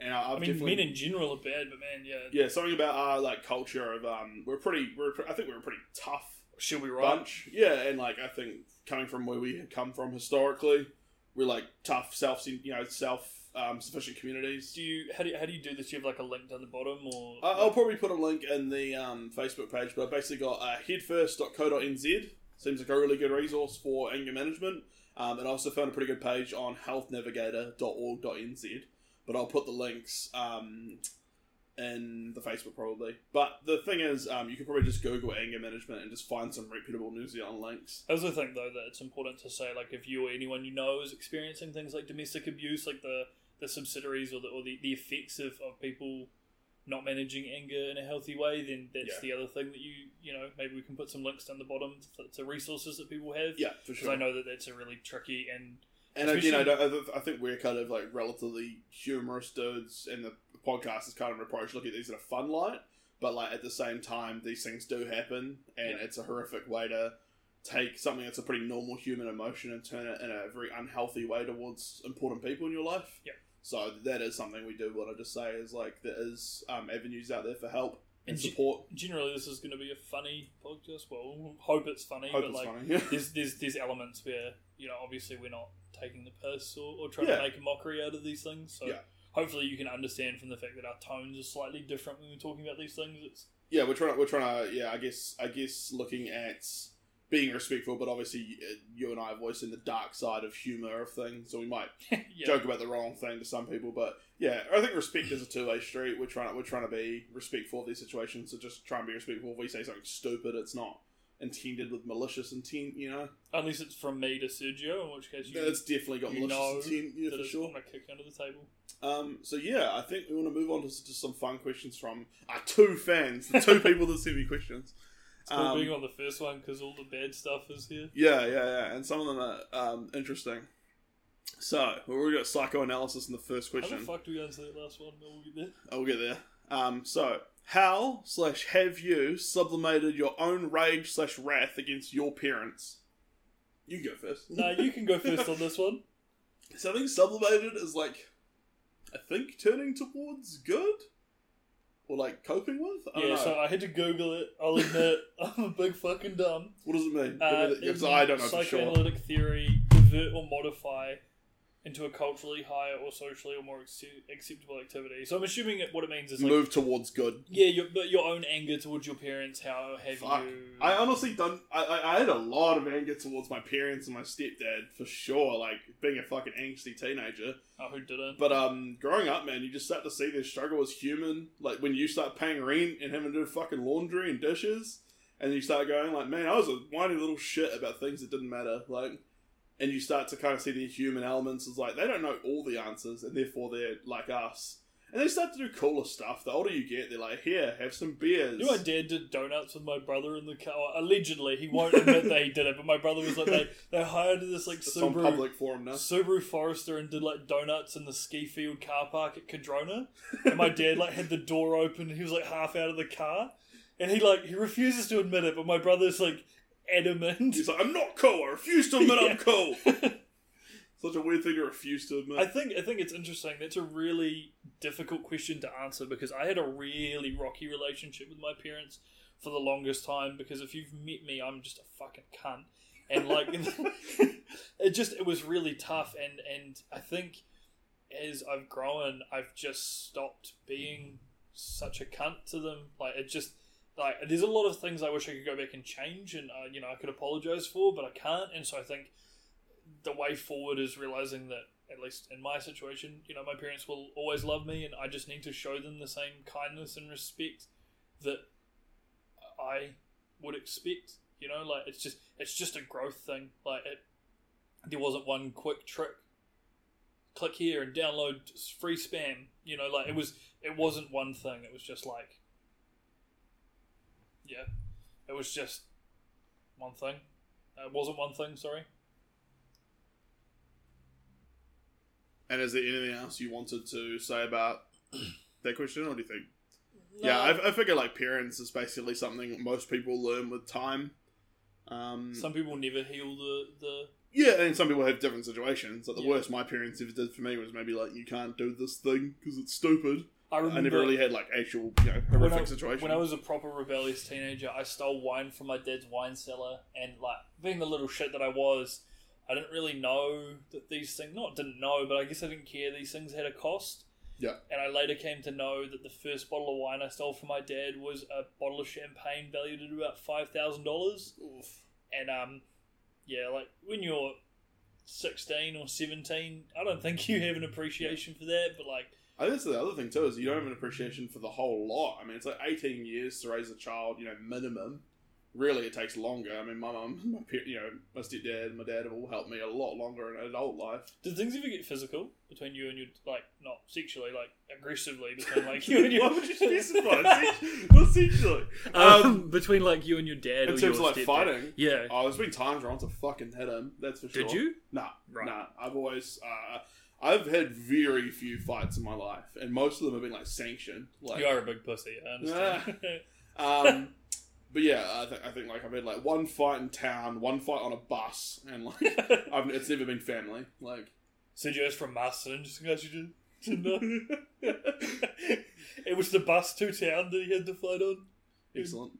and I, I've I mean, men in general are bad, but man, yeah. yeah something about our like culture of um, we're pretty. We're I think we're a pretty tough Should we right? bunch. Yeah, and like I think coming from where we come from historically, we're like tough, self you know self um, sufficient communities. Do you how do you, how do you do this? Do you have like a link down the bottom or? I- I'll probably put a link in the um, Facebook page, but I basically got uh, headfirst.co.nz. Seems like a really good resource for anger management. Um, and I also found a pretty good page on healthnavigator.org.nz. But I'll put the links um, in the Facebook probably. But the thing is, um, you can probably just Google anger management and just find some reputable New Zealand links. I also think though that it's important to say like if you or anyone you know is experiencing things like domestic abuse, like the the subsidiaries or the or the, the effects of, of people not managing anger in a healthy way, then that's Yeah. the other thing that you you know maybe we can put some links down the bottom to, resources that people have. Yeah, for because sure. I know that that's a really tricky and And again, I, don't, I think we're kind of like relatively humorous dudes, and the podcast is kind of an approach look at these in a fun light. But like at the same time, these things do happen, and Yeah. it's a horrific way to take something that's a pretty normal human emotion and turn it in a very unhealthy way towards important people in your life. Yeah. So that is something we do want to just say is like there is um, avenues out there for help and And support. generally this is going to be a funny podcast. Well, hope it's funny, Hope but it's like funny. there's there's there's elements where you know obviously we're not taking the piss or, or trying Yeah. to make a mockery out of these things. So Yeah. hopefully you can understand from the fact that our tones are slightly different when we're talking about these things. It's yeah, we're trying. To, we're trying to. Yeah, I guess. I guess looking at being respectful, but obviously uh, you and I are voicing the dark side of humor of things, so we might yeah. joke about the wrong thing to some people. But yeah, I think respect is a two way street. We're trying. To, we're trying to be respectful of these situations. So just try and be respectful. If we say something stupid, it's not intended with malicious intent. You know, Unless it's from me to Sergio, in which case you it's definitely got malicious intent. Yeah, for it's sure. going to kick under the table. Um, so yeah, I think we want to move on to, to some fun questions from our two fans, the two people that sent me questions. It's cool Um, being on the first one because all the bad stuff is here. Yeah, yeah, yeah, and some of them are um, interesting. So we've already got psychoanalysis in the first question. How the fuck do we answer that last one? No, we'll get there. I'll get there. Um, so how slash have you sublimated your own rage slash wrath against your parents? You go first. No, you can go first on this one. So I think sublimated is like, I think turning towards good. Or like coping with. I yeah, know. so I had to Google it. I'll admit, I'm a big fucking dumb. what does it mean? Uh, Because I don't know for sure. Psychoanalytic theory, convert or modify into a culturally higher or socially or more acceptable activity. So I'm assuming that what it means is like, Move towards good. yeah, your, but your own anger towards your parents. How have Fuck. you? I honestly don't. I, I, I had a lot of anger towards my parents and my stepdad for sure. Like being a fucking angsty teenager. oh, who didn't? But um, growing up, man, you just start to see their struggle as human. Like when you start paying rent and having to do fucking laundry and dishes, and you start going like, man, I was a whiny little shit about things that didn't matter. Like, and you start to kind of see the human elements as like they don't know all the answers, and therefore they're like us. And they start to do cooler stuff. The older you get, they're like, here, have some beers. You know, my dad did donuts with my brother in the car. Allegedly, he won't admit that he did it, but my brother was like, they, they hired this like it's Subaru public forum now. Subaru Forester and did like donuts in the ski field car park at Cardrona. And my dad like had the door open and he was like half out of the car. And he like he refuses to admit it, but my brother's like adamant. He's like, I'm not cool. I refuse to admit Yeah. I'm cool. Such a weird thing to refuse to admit. I think I think it's interesting. That's a really difficult question to answer because I had a really rocky relationship with my parents for the longest time. Because if you've met me, I'm just a fucking cunt, and like it just it was really tough. And and I think as I've grown, I've just stopped being such a cunt to them. Like it just like there's a lot of things I wish I could go back and change, and uh, you know I could apologize for, but I can't. And so I think the way forward is realizing that at least in my situation, you know, my parents will always love me, and I just need to show them the same kindness and respect that I would expect. You know, like it's just it's just a growth thing. Like it, there wasn't one quick trick. Click here and download free spam. You know, like it was. It wasn't one thing. It was just like, yeah, it was just one thing. Uh, It wasn't one thing. Sorry. and is there anything else you wanted to say about that question, or do you think? No. Yeah, I, I figure like parents is basically something most people learn with time. Um, Some people never heal the the. yeah, and some people have different situations. Like the Yeah. worst my parents ever did for me was maybe like you can't do this thing because it's stupid. I remember I never really had like actual you know when horrific I, situation. when I was a proper rebellious teenager, I stole wine from my dad's wine cellar, and like being the little shit that I was, I didn't really know that these things. Not didn't know, but I guess I didn't care. These things had a cost. Yeah. And I later came to know that the first bottle of wine I stole from my dad was a bottle of champagne valued at about five thousand dollars. Oof. And um, yeah, like when you're sixteen or seventeen, I don't think you have an appreciation for that. But like, I think that's the other thing too is you don't have an appreciation for the whole lot. I mean, it's like eighteen years to raise a child, you know, minimum. Really, it takes longer. I mean, my mum, my pa- you know, my stepdad, and my dad have all helped me a lot longer in adult life. did things ever get physical between you and your like not sexually, like aggressively between like you and your? Why would you specify? Well, sexually. um, between like you and your dad, in or terms of like stepdad. fighting. Yeah. Oh, there's been times where I want to fucking hit him. That's for sure. Did you? Nah, Right. nah. I've always, uh, I've had very few fights in my life, and most of them have been like sanctioned. Like, You are a big pussy. I understand. Um, but yeah, I, th- I think like I've had like one fight in town, one fight on a bus, and like I've, it's never been family. Like, Sergio's from Masterton, just in case you didn't know. it was the bus to town that he had to fight on. excellent.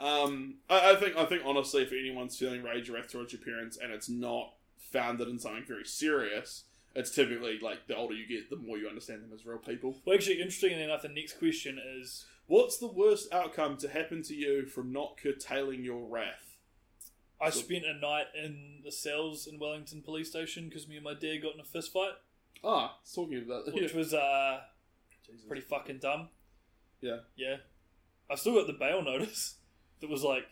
um, I, I think I think honestly, if anyone's feeling rage or wrath towards your parents, and it's not founded in something very serious, it's typically like the older you get, the more you understand them as real people. Well, actually, interestingly enough, the next question is What's the worst outcome to happen to you from not curtailing your wrath? I So- spent a night in the cells in Wellington Police Station because me and my dad got in a fist fight, Ah, talking about which yeah. was uh, Jesus. pretty fucking dumb. Yeah. Yeah. I still got the bail notice that was like,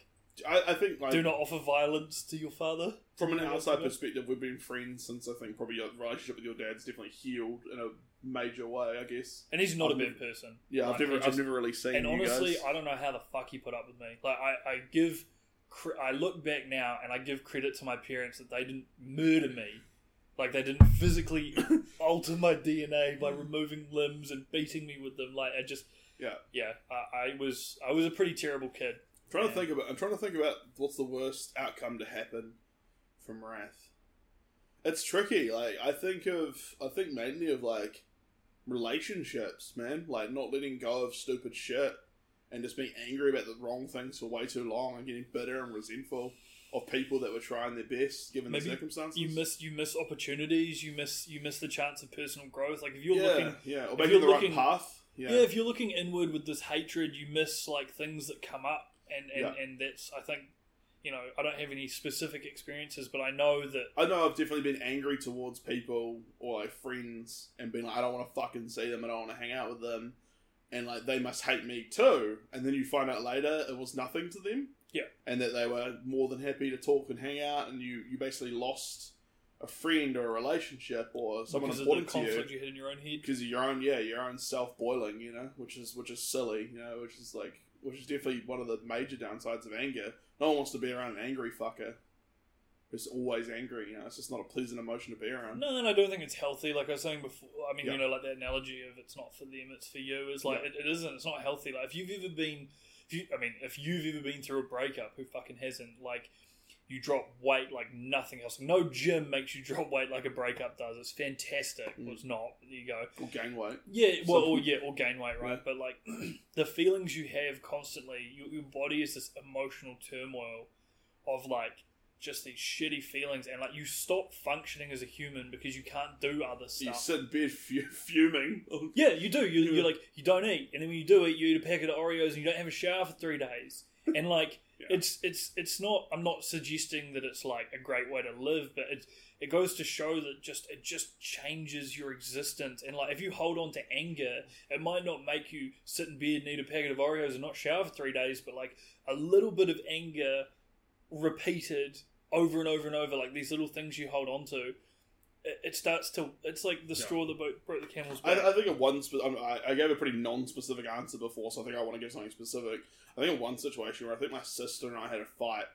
I, I think like do not offer violence to your father. from an outside perspective, we've been friends since I think probably your relationship with your dad's definitely healed in a major way. I guess. And he's not a bad person. Yeah, I've never, he I've just- never really seen. And you honestly, guys. I don't know how the fuck he put up with me. Like, I, I give, cre- I look back now and I give credit to my parents that they didn't murder me. Like, they didn't physically alter my DNA by removing limbs and beating me with them. Like, I just, Yeah. yeah, I, I was, I was a pretty terrible kid. I'm trying to think about. I'm trying to think about what's the worst outcome to happen from wrath. It's tricky. Like I think of, I think mainly of like relationships, man. Like not letting go of stupid shit and just being angry about the wrong things for way too long and getting bitter and resentful of people that were trying their best given Maybe the circumstances. You miss you miss opportunities. You miss you miss the chance of personal growth. Like if you're yeah, looking, yeah, or making the looking- right path. yeah. Yeah. if you're looking inward with this hatred, you miss like things that come up, and and, Yeah. and that's I think, you know, I don't have any specific experiences, but I know that I know I've definitely been angry towards people or like friends and been like, I don't want to fucking see them, I don't want to hang out with them, and like they must hate me too. And then you find out later it was nothing to them. Yeah. And that they were more than happy to talk and hang out, and you you basically lost a friend or a relationship or someone because important to you conflict you had in your own head. because of your own yeah your own self boiling you know which is which is silly you know which is like which is definitely one of the major downsides of anger no one wants to be around an angry fucker who's always angry you know it's just not a pleasant emotion to be around No, and I don't think it's healthy. Like I was saying before, I mean, Yeah. you know, like that analogy of it's not for them, it's for you. Is like Yeah. it, it isn't. It's not healthy. Like if you've ever been, if you, I mean, if you've ever been through a breakup, who fucking hasn't? Like you drop weight like nothing else. No gym makes you drop weight like a breakup does. It's fantastic. Mm. Well, it's not. There you go. or gain weight Yeah, well, or, yeah, or gain weight, right? Yeah. But like the feelings you have constantly, your, your body is this emotional turmoil of like just these shitty feelings, and like you stop functioning as a human because you can't do other stuff. you sit in bed fu- fuming Yeah, you do. You, you're like you don't eat, and then when you do eat, you eat a packet of Oreos, and you don't have a shower for three days. And like It's it's it's not. I'm not suggesting that it's like a great way to live, but it it goes to show that just it just changes your existence. And like if you hold on to anger, it might not make you sit in bed eat a packet of Oreos and not shower for three days, but like a little bit of anger repeated over and over and over, like these little things you hold on to. It, it starts to. It's like the straw that broke, broke the camel's back. I, I think of one. Spe- I, I I gave a pretty non-specific answer before, so I think I want to give something specific. I think of one situation where I think my sister and I had a fight,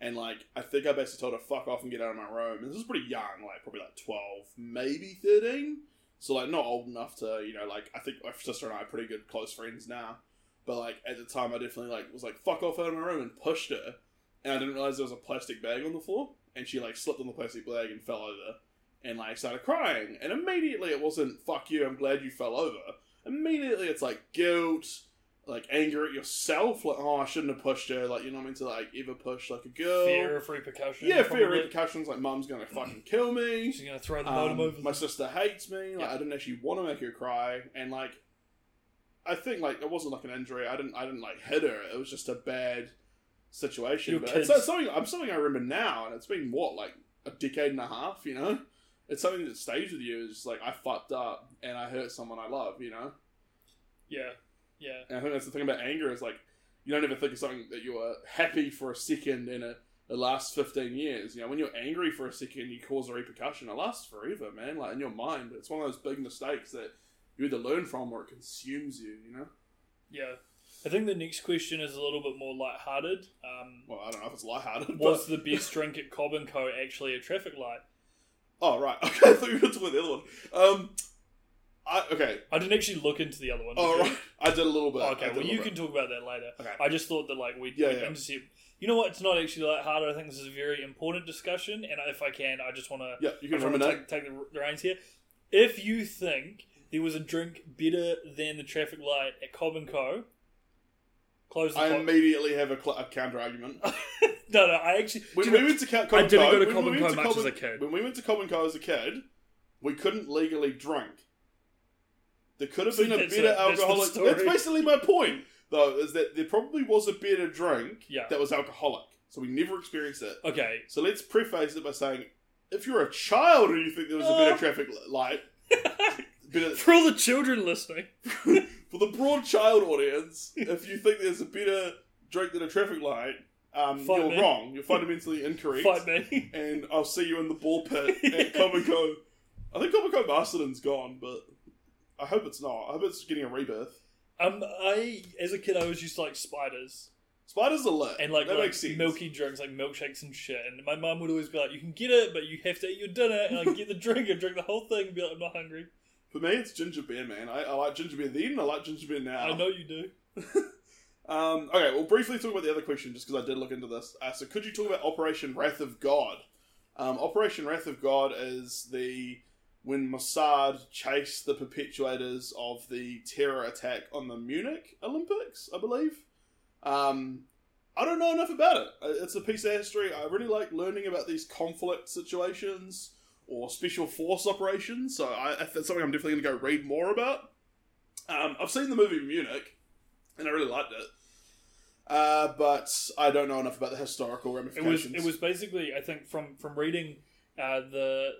and like I think I basically told her fuck off and get out of my room. And this was pretty young, like probably like twelve, maybe thirteen. So like not old enough to you know like I think my sister and I are pretty good close friends now. But like at the time, I definitely like was like fuck off out of my room and pushed her, and I didn't realize there was a plastic bag on the floor, and she like slipped on the plastic bag and fell over and like started crying. And immediately it wasn't "fuck you, I'm glad you fell over." Immediately it's like guilt, like anger at yourself, like oh I shouldn't have pushed her, like you're not meant to like ever push like a girl. fear of repercussions. yeah, fear of repercussions, like mum's gonna fucking kill me. She's gonna throw the Um, modem over. my the- sister hates me. Like Yeah. I didn't actually want to make her cry, and like I think like it wasn't like an injury. I didn't I didn't like hit her. It was just a bad situation. Your but kids- it's, it's something I'm something I remember now, and it's been what like a decade and a half. You know, it's something that stays with you. It's just like I fucked up and I hurt someone I love. You know, yeah, yeah, and I think that's the thing about anger is like you don't ever think of something that you were happy for a second in a the last 15 years. You know, when you're angry for a second, you cause a repercussion. It lasts forever, man. Like in your mind, it's one of those big mistakes that you either learn from or it consumes you. You know. yeah. I think the next question is a little bit more lighthearted. Um, Well, I don't know if it's lighthearted. was the best drink at Cobb Co actually a traffic light? Oh right. Okay, I thought you were talking about the other one. Um. I okay. I didn't actually look into the other one. Oh right. I did a little bit. Oh, I okay, did a well, you little can talk about that later. Okay. I just thought that, like, we'd, Yeah, we'd yeah. intercept. You know what? It's not actually that hard. I think this is a very important discussion, and if I can, I just want to Yeah, you can take, take the, the reins here. If you think there was a drink better than the traffic light at Cobb and Co, close the I immediately have a, cl- a counter argument. no, no, I actually. When do we you know- went to Co- I and didn't Co, go to when Cobb we and went Co much Cobb as a and- kid. When we went to Cobb and Co as a kid, we couldn't legally drink. There could have been a That's better. That's the alcoholic. story. That's basically my point, though, is that there probably was a better drink Yeah. that was alcoholic. So we never experienced it. Okay, So let's preface it by saying, if you're a child and you think there was a Oh. better traffic li- light, better, for all the children listening, for the broad child audience, if you think there's a better drink than a traffic light, um, Fight you're me. wrong. You're fundamentally incorrect. fight me. and I'll see you in the ball pit at Cobb and Co. I think Cobb and Co Masterton's gone, but I hope it's not. I hope it's getting a rebirth. Um, I as a kid I was used to like spiders Spiders are lit, and like, that like makes sense. milky drinks, like milkshakes and shit. And my mum would always be like, "You can get it, but you have to eat your dinner." And I get the drink and drink the whole thing and be like, "I'm not hungry." For me, it's ginger beer, man. I, I like ginger beer then. I like ginger beer now. I know you do. Um, okay, we'll briefly talk about the other question just because I did look into this. Uh, so, could you talk about Operation Wrath of God? Um, Operation Wrath of God is the when Mossad chased the perpetuators of the terror attack on the Munich Olympics, I believe. Um, I don't know enough about it. Uh, It's a piece of history. I really like learning about these conflict situations or special force operations. So I, that's something I'm definitely going to go read more about. Um, I've seen the movie Munich, and I really liked it. Uh, but I don't know enough about the historical It was ramifications. it was basically I think from from reading uh, the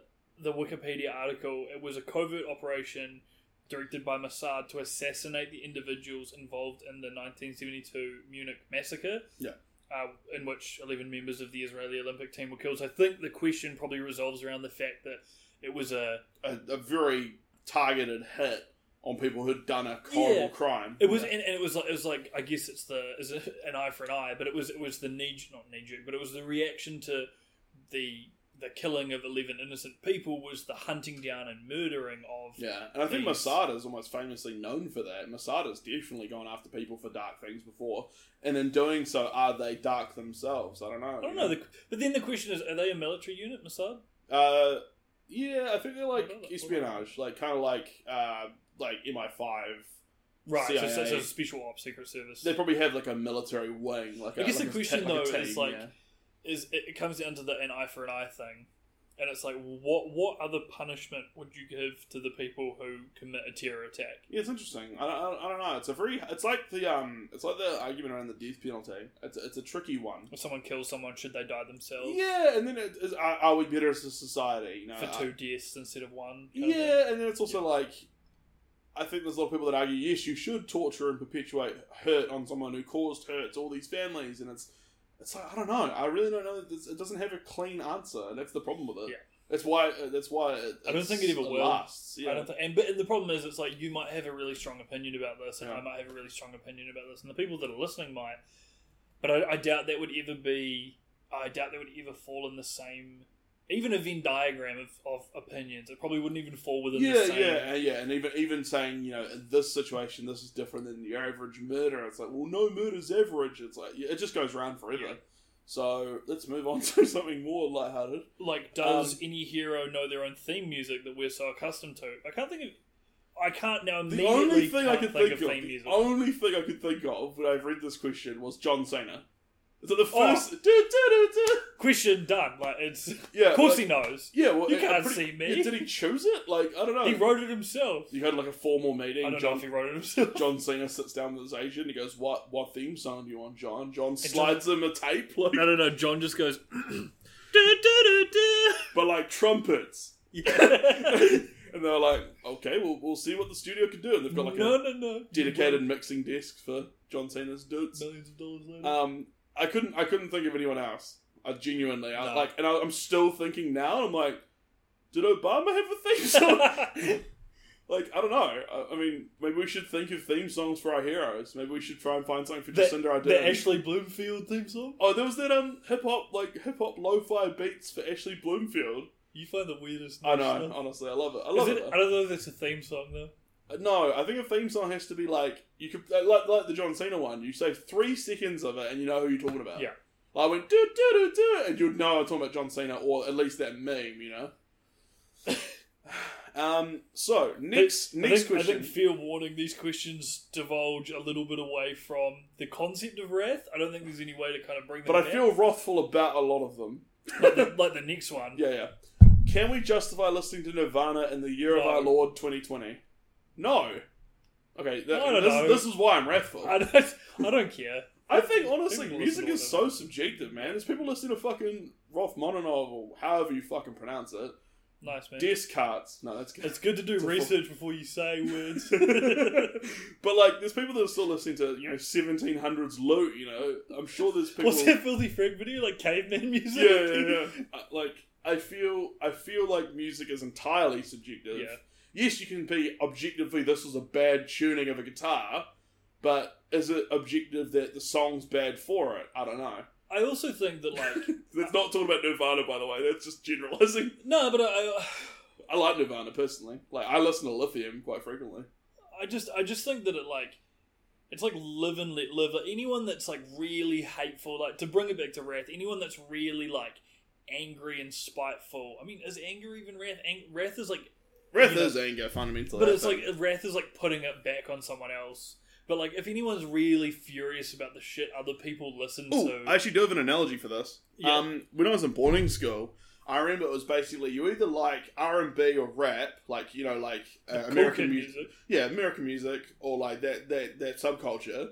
the Wikipedia article, it was a covert operation directed by Mossad to assassinate the individuals involved in the 1972 Munich massacre. Yeah. Uh, in which 11 members of the Israeli Olympic team were killed. So I think the question probably resolves around the fact that it was a a, a very targeted hit on people who'd done a horrible Yeah. crime. It was, and, and it was like it was like I guess it's the is an eye for an eye, but it was it was the knee not knee jerk, but it was the reaction to the the killing of eleven innocent people was the hunting down and murdering of Yeah, and I think These- Mossad is almost famously known for that. Mossad's definitely gone after people for dark things before, and in doing so, are they dark themselves? I don't know. I don't know. The, but then the question is, are they a military unit, Mossad? Uh, yeah, I think they're like they- espionage, like kind of like uh, like MI5. Right, so, so, CIA. so special ops, secret service. They probably have like a military wing. Like I a- guess like the a question, ta- like a though, is, like, yeah. Is it, it comes down to the an eye for an eye thing, and it's like, what what other punishment would you give to the people who commit a terror attack? Yeah, it's interesting. I, I, I don't know. It's a very. It's like the um. It's like the argument around the death penalty. It's it's a tricky one. If someone kills someone, should they die themselves? Yeah, and then it is, are, are we better as a society? You know, for two deaths instead of one. kind of. Yeah, and then it's also like, I think there's a lot of people that argue, yes, you should torture and perpetuate hurt on someone who caused hurt to all these families, and it's, it's like I don't know. I really don't know. It doesn't have a clean answer, and that's the problem with it. Yeah. That's why. uh, That's why. It, I don't think it it's- ever will. lasts. Yeah. I don't think, and but and the problem is, it's like you might have a really strong opinion about this, and Yeah. I might have a really strong opinion about this, and the people that are listening might. But I, I doubt that would ever be. I doubt that would ever fall in the same, even a Venn diagram of, of opinions. It probably wouldn't even fall within yeah, the same. yeah, yeah, and even even saying you know in this situation this is different than your average murder. It's like well, no murder's average. It's like it just goes around forever. Yeah. So let's move on to something more lighthearted. Like, does Um, any hero know their own theme music that we're so accustomed to? I can't think of. I can't now The immediately only thing I could think, think, of of, the music. only thing I could think of when I read this question was John Cena. So the Oh. first, Question done. Like it's. yeah, Of course like, he knows. yeah. Well, You can't pretty- see me. yeah, did he choose it? Like I don't know. He wrote it himself. you had like a formal meeting. I don't John, know if he wrote it himself. John Cena sits down with his agent. He goes, "What what theme song do you want, John?" John slides him a tape, like, No, no, no. John just goes. "Du, du, du, du." but like trumpets. And they're like, "Okay, we'll we'll see what the studio can do." And they've got like no, a no, no. dedicated mixing desk for John Cena's dudes. Millions of dollars later. Um, I couldn't. I couldn't think of anyone else. I genuinely, I, No. like, and I, I'm still thinking now. I'm like, did Obama have a theme song? like, I don't know. I, I mean, maybe we should think of theme songs for our heroes. Maybe we should try and find something for The- Jacinda Ardern. the Ashley Bloomfield theme song. oh, there was that um hip hop like hip hop lo-fi beats for Ashley Bloomfield. You find the weirdest. I know. stuff. Honestly, I love it. I love it, it. I don't know if it's a theme song though. No, I think a theme song has to be like you could uh, like like the John Cena one. You say three seconds of it, and you know who you're talking about. Yeah. Like I went do do do do, and you'd know I'm talking about John Cena, or at least that meme. You know. um. So next I next think, I question. think fair warning. These questions divulge a little bit away from the concept of wrath. I don't think there's any way to kind of bring them. but I back. feel wrathful about a lot of them. like the, like the next one. Yeah, yeah. Can we justify listening to Nirvana in the year of our Lord 2020? No. Okay, that, I don't this, know. this is why I'm wrathful. I don't. I don't care. I think honestly, People music to is whatever. so subjective, man. There's people listening to fucking Rachmaninoff or however you fucking pronounce it. Nice man. Descartes. No, that's good. It's good to do a research before you say words. but like, there's people that are still listening to you know 1700s lute. You know, I'm sure there's people. What's that filthy Frank video? Like caveman music? yeah, yeah, yeah. Uh, Like, I feel, I feel like music is entirely subjective. Yeah. Yes, you can be objectively, this was a bad tuning of a guitar, but is it objective that the song's bad for it? I don't know. I also think that like That's not talking about Nirvana, by the way. That's just generalizing. no, but I, uh, I like Nirvana personally. Like, I listen to Lithium quite frequently. I just I just think that it like it's like live and let live. Like anyone that's like really hateful, like to bring it back to wrath, anyone that's really like angry and spiteful. I mean, is anger even wrath? Ang- wrath is like Wrath you know, is anger fundamentally. but it's like wrath is like putting it back on someone else. But like, if anyone's really furious about the shit other people listen Ooh, to, I actually do have an analogy for this. Yeah. Um, when I was in boarding school, I remember it was basically you either like R and B or rap, like you know, like uh, American music, music. yeah, American music, or like that that that subculture,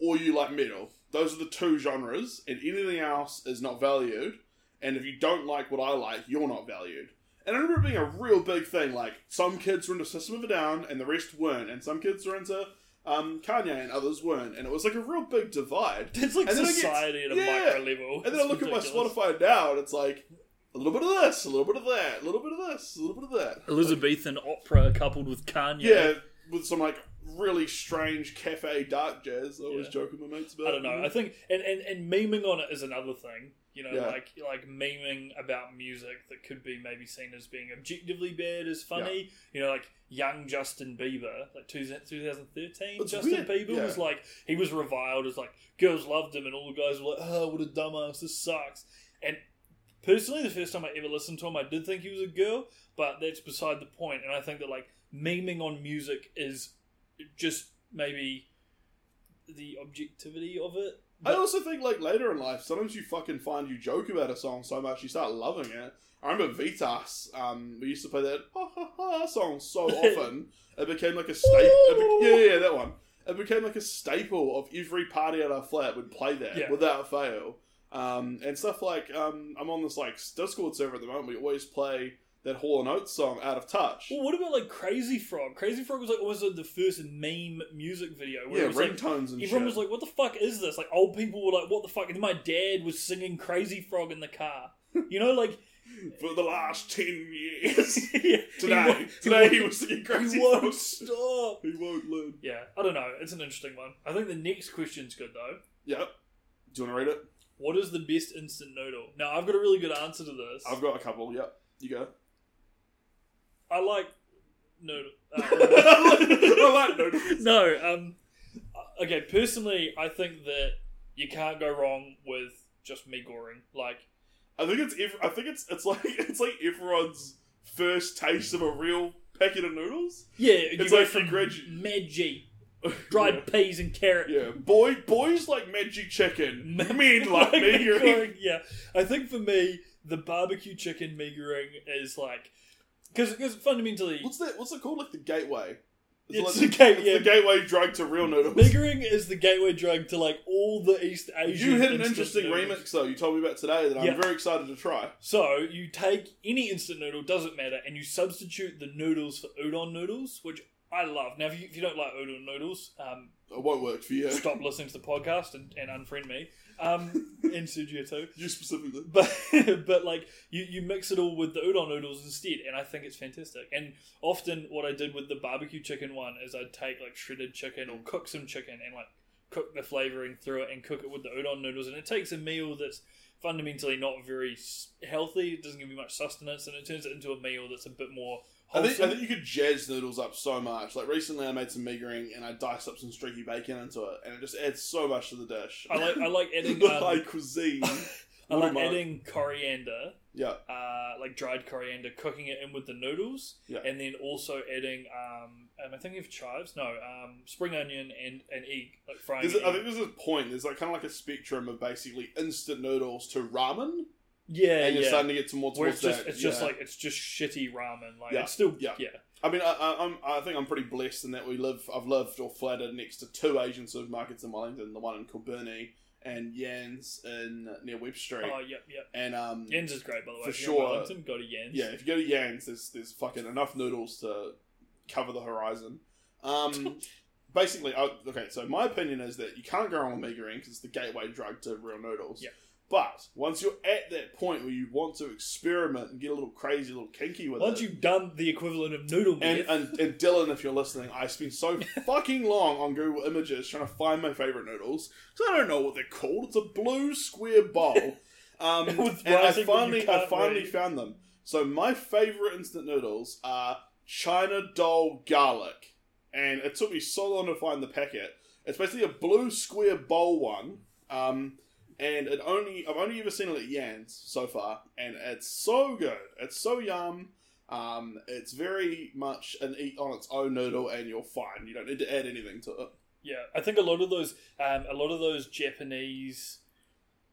or you like metal. Those are the two genres, and anything else is not valued. And if you don't like what I like, you're not valued. And I remember it being a real big thing. Like some kids were into System of a Down, and the rest weren't, and some kids were into um, Kanye, and others weren't, and it was like a real big divide. It's like And I get- society at a yeah. micro level. And then I It's look at my. Spotify now, and it's like a little bit of this, a little bit of that, a little bit of this, a little bit of that. Elizabethan opera coupled with Kanye. Yeah, with some like really strange cafe dark jazz. I always Yeah. joke with my mates about. I don't know. I think and, and, and memeing on it is another thing. You know, Yeah. like like memeing about music that could be maybe seen as being objectively bad is funny. You know, like young Justin Bieber, like two- 2013, It's Justin weird, Bieber yeah. was like he was reviled as like girls loved him and all the guys were like, oh, what a dumbass, this sucks. And personally, the first time I ever listened to him, I did think he was a girl, but that's beside the point. And I think that like memeing on music is just maybe the objectivity of it. I also think like later in life, sometimes you fucking find you joke about a song so much you start loving it. I remember Vitas. Um, we used to play that ha ha ha song so often it became like a staple. Be- yeah, yeah, that one. It became like a staple of every party at our flat would play that Yeah. without fail. Um, and stuff like um, I'm on this like Discord server at the moment. We always play that Hall and Oates song, "Out of Touch." Well, what about like Crazy Frog? Crazy Frog was like almost like the first meme music video where yeah, it was like ringtones and everyone shit. was like, "What the fuck is this?" Like old people were like, "What the fuck?" And my dad was singing Crazy Frog in the car. You know, like for the last ten years. yeah, Today, he today he won't- was singing he crazy. won't Frog. stop. He won't learn. Yeah, I don't know. It's an interesting one. I think the next question's good though. Yep. Do you want to read it? What is the best instant noodle? Now I've got a really good answer to this. I've got a couple. Yep. You go. I like noodle. uh, I like noodles. no, um, okay. Personally, I think that you can't go wrong with just Mi Goreng. Like, I think it's. ev- I think it's. It's like it's like everyone's first taste of a real packet of noodles. yeah, you It's go like from you gradu- Maggi, dried peas and carrot. Yeah. Boy, boys like Maggi chicken. Men like Like me. going- yeah, I think for me, the barbecue chicken Mi Goreng is like because fundamentally What's that? What's it called? Like the gateway. It's like the gate- it's yeah. the gateway drug to real noodles. Mi Goreng is the gateway drug to like all the East Asian. You had an interesting noodles. remix though. You told me about today that I'm very excited to try. So you take any instant noodle, doesn't matter, and you substitute the noodles for udon noodles, which I love. Now, if you, if you don't like udon noodles, um, It won't work for you. stop listening to the podcast and, and unfriend me. Um, and Sergio too. You specifically. But but like you, you mix it all with the udon noodles instead, and I think it's fantastic. And often what I did with the barbecue chicken one is I'd take like shredded chicken or cook some chicken and like cook the flavoring through it and cook it with the udon noodles, and it takes a meal that's fundamentally not very healthy. It doesn't give you much sustenance, and it turns it into a meal that's a bit more I think, I think you could jazz noodles up so much. Like recently, I made some Mi Goreng and I diced up some streaky bacon into it, and it just adds so much to the dish. I like I like adding the um, high cuisine. I like adding coriander Yeah, uh, like dried coriander, cooking it in with the noodles, Yeah. and then also adding. Um, am I thinking of chives? No, um, spring onion and an egg, like frying. An a, I egg. think there's a point. There's like kind of like a spectrum of basically instant noodles to ramen, yeah, and you're yeah. starting to get some more Where towards it's just that. it's just yeah. like it's just shitty ramen. Like Yeah, it's still yeah. yeah. I mean, I, I, I'm, I think I'm pretty blessed in that we live. I've lived or flatted next to two Asian supermarkets in Wellington. The one in Kilbirnie and Yan's in near Webb Street. Oh yep yep. and um, Yens is great by the way. For If you're in sure. Wellington, go to Yens. Yeah, if you go to Yang's, there's there's fucking enough noodles to cover the horizon. Um, basically, I, okay. So my opinion is that you can't go wrong with Mi Goreng because it's the gateway drug to real noodles. Yeah. But once you're at that point where you want to experiment and get a little crazy, a little kinky with it. Once it, you've done the equivalent of noodle and, meth, and and Dylan, if you're listening, I spent so fucking long on Google Images trying to find my favorite noodles because I don't know what they're called. It's a blue square bowl. Um, and I writing that you finally, I finally read. found them. So my favorite instant noodles are China Doll Garlic, and it took me so long to find the packet. It's basically a blue square bowl one, um, and it only I've only ever seen it at Yan's so far, and it's so good. It's so yum. Um, it's very much an eat on its own noodle, and you're fine. You don't need to add anything to it. Yeah, I think a lot of those, um, a lot of those Japanese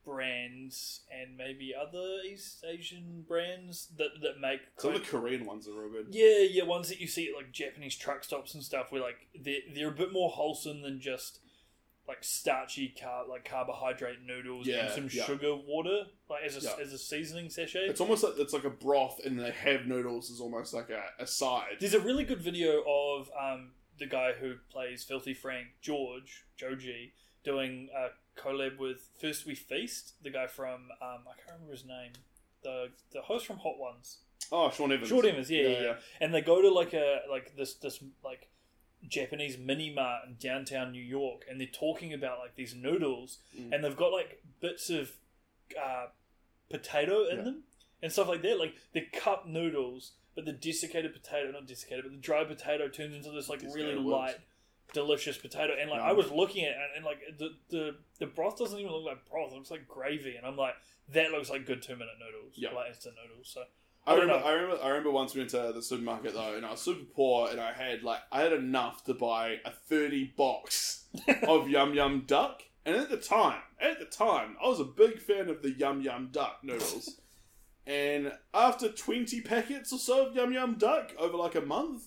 brands and maybe other East Asian brands that that make Some of the Korean ones are real good. yeah, yeah, ones that you see at like Japanese truck stops and stuff, where like they're they're a bit more wholesome than just like starchy car like carbohydrate noodles Yeah, and some yeah. sugar water like as a Yeah. as a seasoning sachet. It's almost like it's like a broth, and they have noodles as almost like a, a side. There's a really good video of um, the guy who plays Filthy Frank, George, Joji, doing a collab with First We Feast, the guy from, um, I can't remember his name, the the host from Hot Ones. Oh, Sean Evans. Short Evans, Yeah, yeah, yeah. And they go to like a, like this, this, like, Japanese mini mart in downtown New York, and they're talking about like these noodles, Mm. and they've got like bits of uh, potato in Yeah. them and stuff like that. Like they're cup noodles, but the desiccated potato, not desiccated, but the dry potato turns into this like really light, delicious potato. And like Yum. I was looking at it, and, and like the, the the broth doesn't even look like broth; it looks like gravy. And I'm like, that looks like good two minute noodles, Yeah. like instant noodles. So I remember, know. I remember. I remember once we went to the supermarket though, and I was super poor, and I had like I had enough to buy a thirty box of Yum Yum Duck. And at the time, at the time, I was a big fan of the Yum Yum Duck noodles. and after twenty packets or so of Yum Yum Duck over like a month,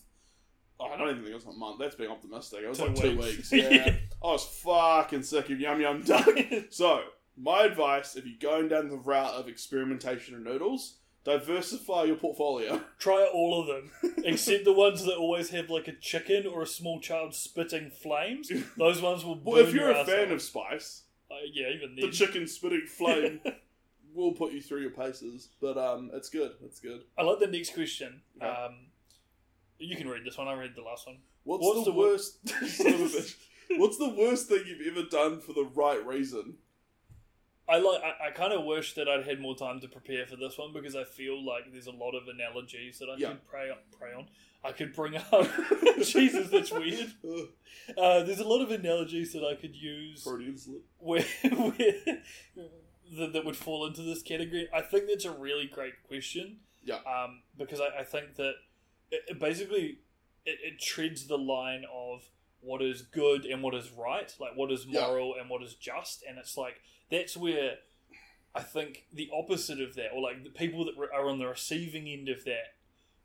oh, I don't even think it was a month. That's being optimistic. It was Two like two weeks. weeks. Yeah, I was fucking sick of Yum Yum Duck. So, my advice if you're going down the route of experimentation in noodles, diversify your portfolio. try all of them except the ones that always have like a chicken or a small child spitting flames. Those ones will. Well, if you're your a ass fan off. of spice, Uh, yeah, even the chicken spitting flame will put you through your paces. But um, it's good. It's good. I like the next question. Okay. Um, you can read this one. I read the last one. What's, What's the, the wo- worst? son of a bitch. What's the worst thing you've ever done for the right reason? I like. I, I kind of wish that I'd had more time to prepare for this one because I feel like there's a lot of analogies that I Yeah. could pray on, pray on. I could bring up. Jesus, that's weird. Uh, there's a lot of analogies that I could use. Freudian slip. where, where that, that would fall into this category? I think that's a really great question. Yeah. Um, because I, I think that it, it basically it, it treads the line of what is good and what is right, like what is Yeah. moral and what is just, and it's like that's where I think the opposite of that, or like the people that are on the receiving end of that,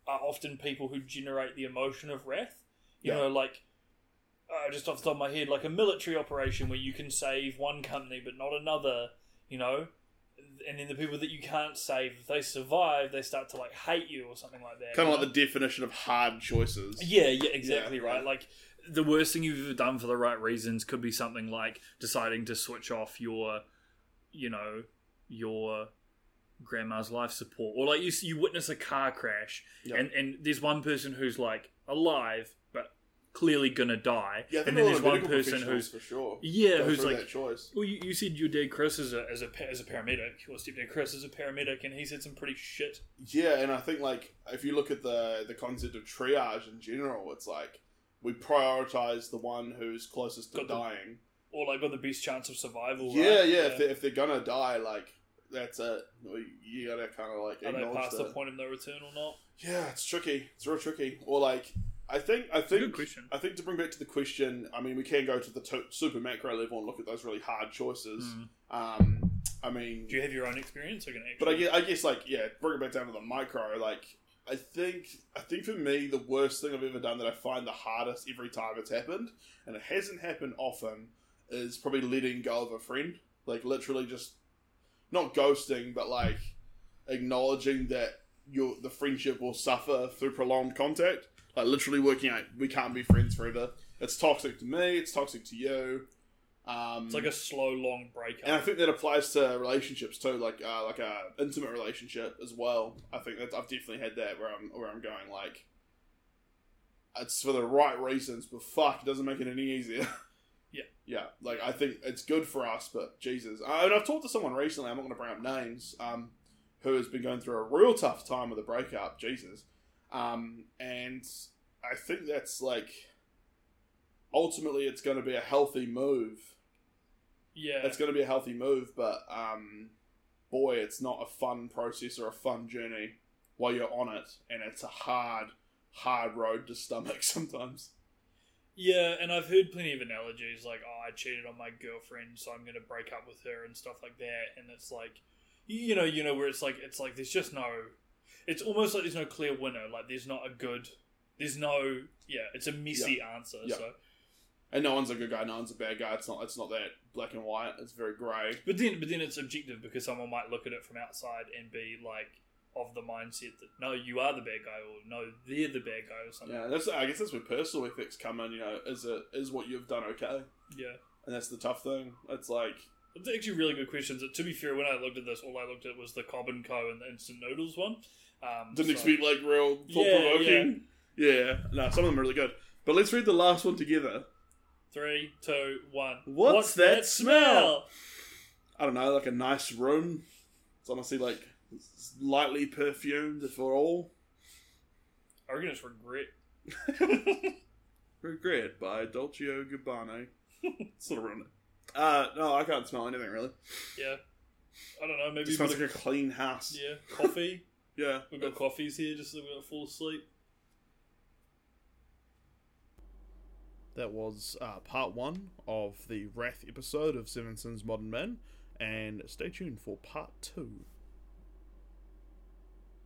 are often people who generate the emotion of wrath. You Yeah. know, like uh, just off the top of my head, like a military operation where you can save one company but not another, you know, and then the people that you can't save, if they survive, they start to like hate you or something like that. Kind of know? like the definition of hard choices. Yeah, yeah, exactly Yeah, right. yeah. Like the worst thing you've ever done for the right reasons could be something like deciding to switch off your, you know, your grandma's life support, or like you you witness a car crash, Yeah. and and there's one person who's like alive but clearly gonna die, Yeah, and then there's one person who's for sure. yeah, go who's like choice. well, you, you said your dad Chris as a as a as a paramedic, or stepdad Chris is a paramedic, and he said some pretty shit. Yeah, and I think like if you look at the the concept of triage in general, it's like we prioritize the one who's closest to Got the- dying. Or like got the best chance of survival. Yeah, right? yeah. If, they, if they're gonna die, like that's it. You- gotta kind of like Are they past the point of no return or not? Yeah, it's tricky. It's real tricky. Or like, I think, I think, good question. I think to bring back to the question, I mean, we can go to the to- super macro level and look at those really hard choices. Mm. Um, I mean, Do you have your own experience? Or can But I guess, I guess, like, yeah, bring it back down to the micro. Like, I think, I think for me, the worst thing I've ever done that I find the hardest every time it's happened, and it hasn't happened often, is probably letting go of a friend. Like, literally just not ghosting, but like acknowledging that your the friendship will suffer through prolonged contact. Like, literally working out we can't be friends forever. It's toxic to me. It's toxic to you. Um, it's like a slow, long breakup. and I think that applies to relationships too, like uh, like a intimate relationship as well. I think that I've definitely had that where I'm where I'm going like it's for the right reasons, but fuck, it doesn't make it any easier. Yeah. yeah. Like I think it's good for us, but Jesus, uh, and I've talked to someone recently. I'm not going to bring up names. Um, who has been going through a real tough time with a breakup. Jesus, um, and I think that's like ultimately it's going to be a healthy move yeah, it's going to be a healthy move, but um, boy, it's not a fun process or a fun journey. while you're on it, and it's a hard, hard road to stomach sometimes. Yeah, and I've heard plenty of analogies like, "Oh, I cheated on my girlfriend, so I'm going to break up with her" and stuff like that. And it's like, you know, you know, where it's like, it's like there's just no, it's almost like there's no clear winner. Like there's not a good, there's no, yeah, it's a messy answer. Yeah. So, And no one's a good guy, no one's a bad guy. It's not. It's not that black and white. It's very grey. but then, but then it's objective because someone might look at it from outside and be like of the mindset that no, you are the bad guy, or no, they're the bad guy, or something. Yeah, that's. I guess that's where personal ethics come in. You know, is it is what you've done okay? yeah. And that's the tough thing. It's like It's actually really good questions. To be fair, when I looked at this, all I looked at was the Cobb and Co. and the instant noodles one. Um, didn't so- expect like real thought Yeah, provoking. Yeah. no, some of them are really good. But let's read the last one together. Three, two, one. What's that smell? I don't know, like a nice room. It's honestly like lightly perfumed for all. I reckon it's regret. Regret by Dolce Gabbana. sort of ruined it. Uh, no, I can't smell anything really. Yeah. I don't know. Maybe just smells like a clean house. yeah, coffee. Yeah. We've got coffees here just so we don't fall asleep. That was uh, part one of the Wrath episode of Seven Sins Modern Men, and stay tuned for part two.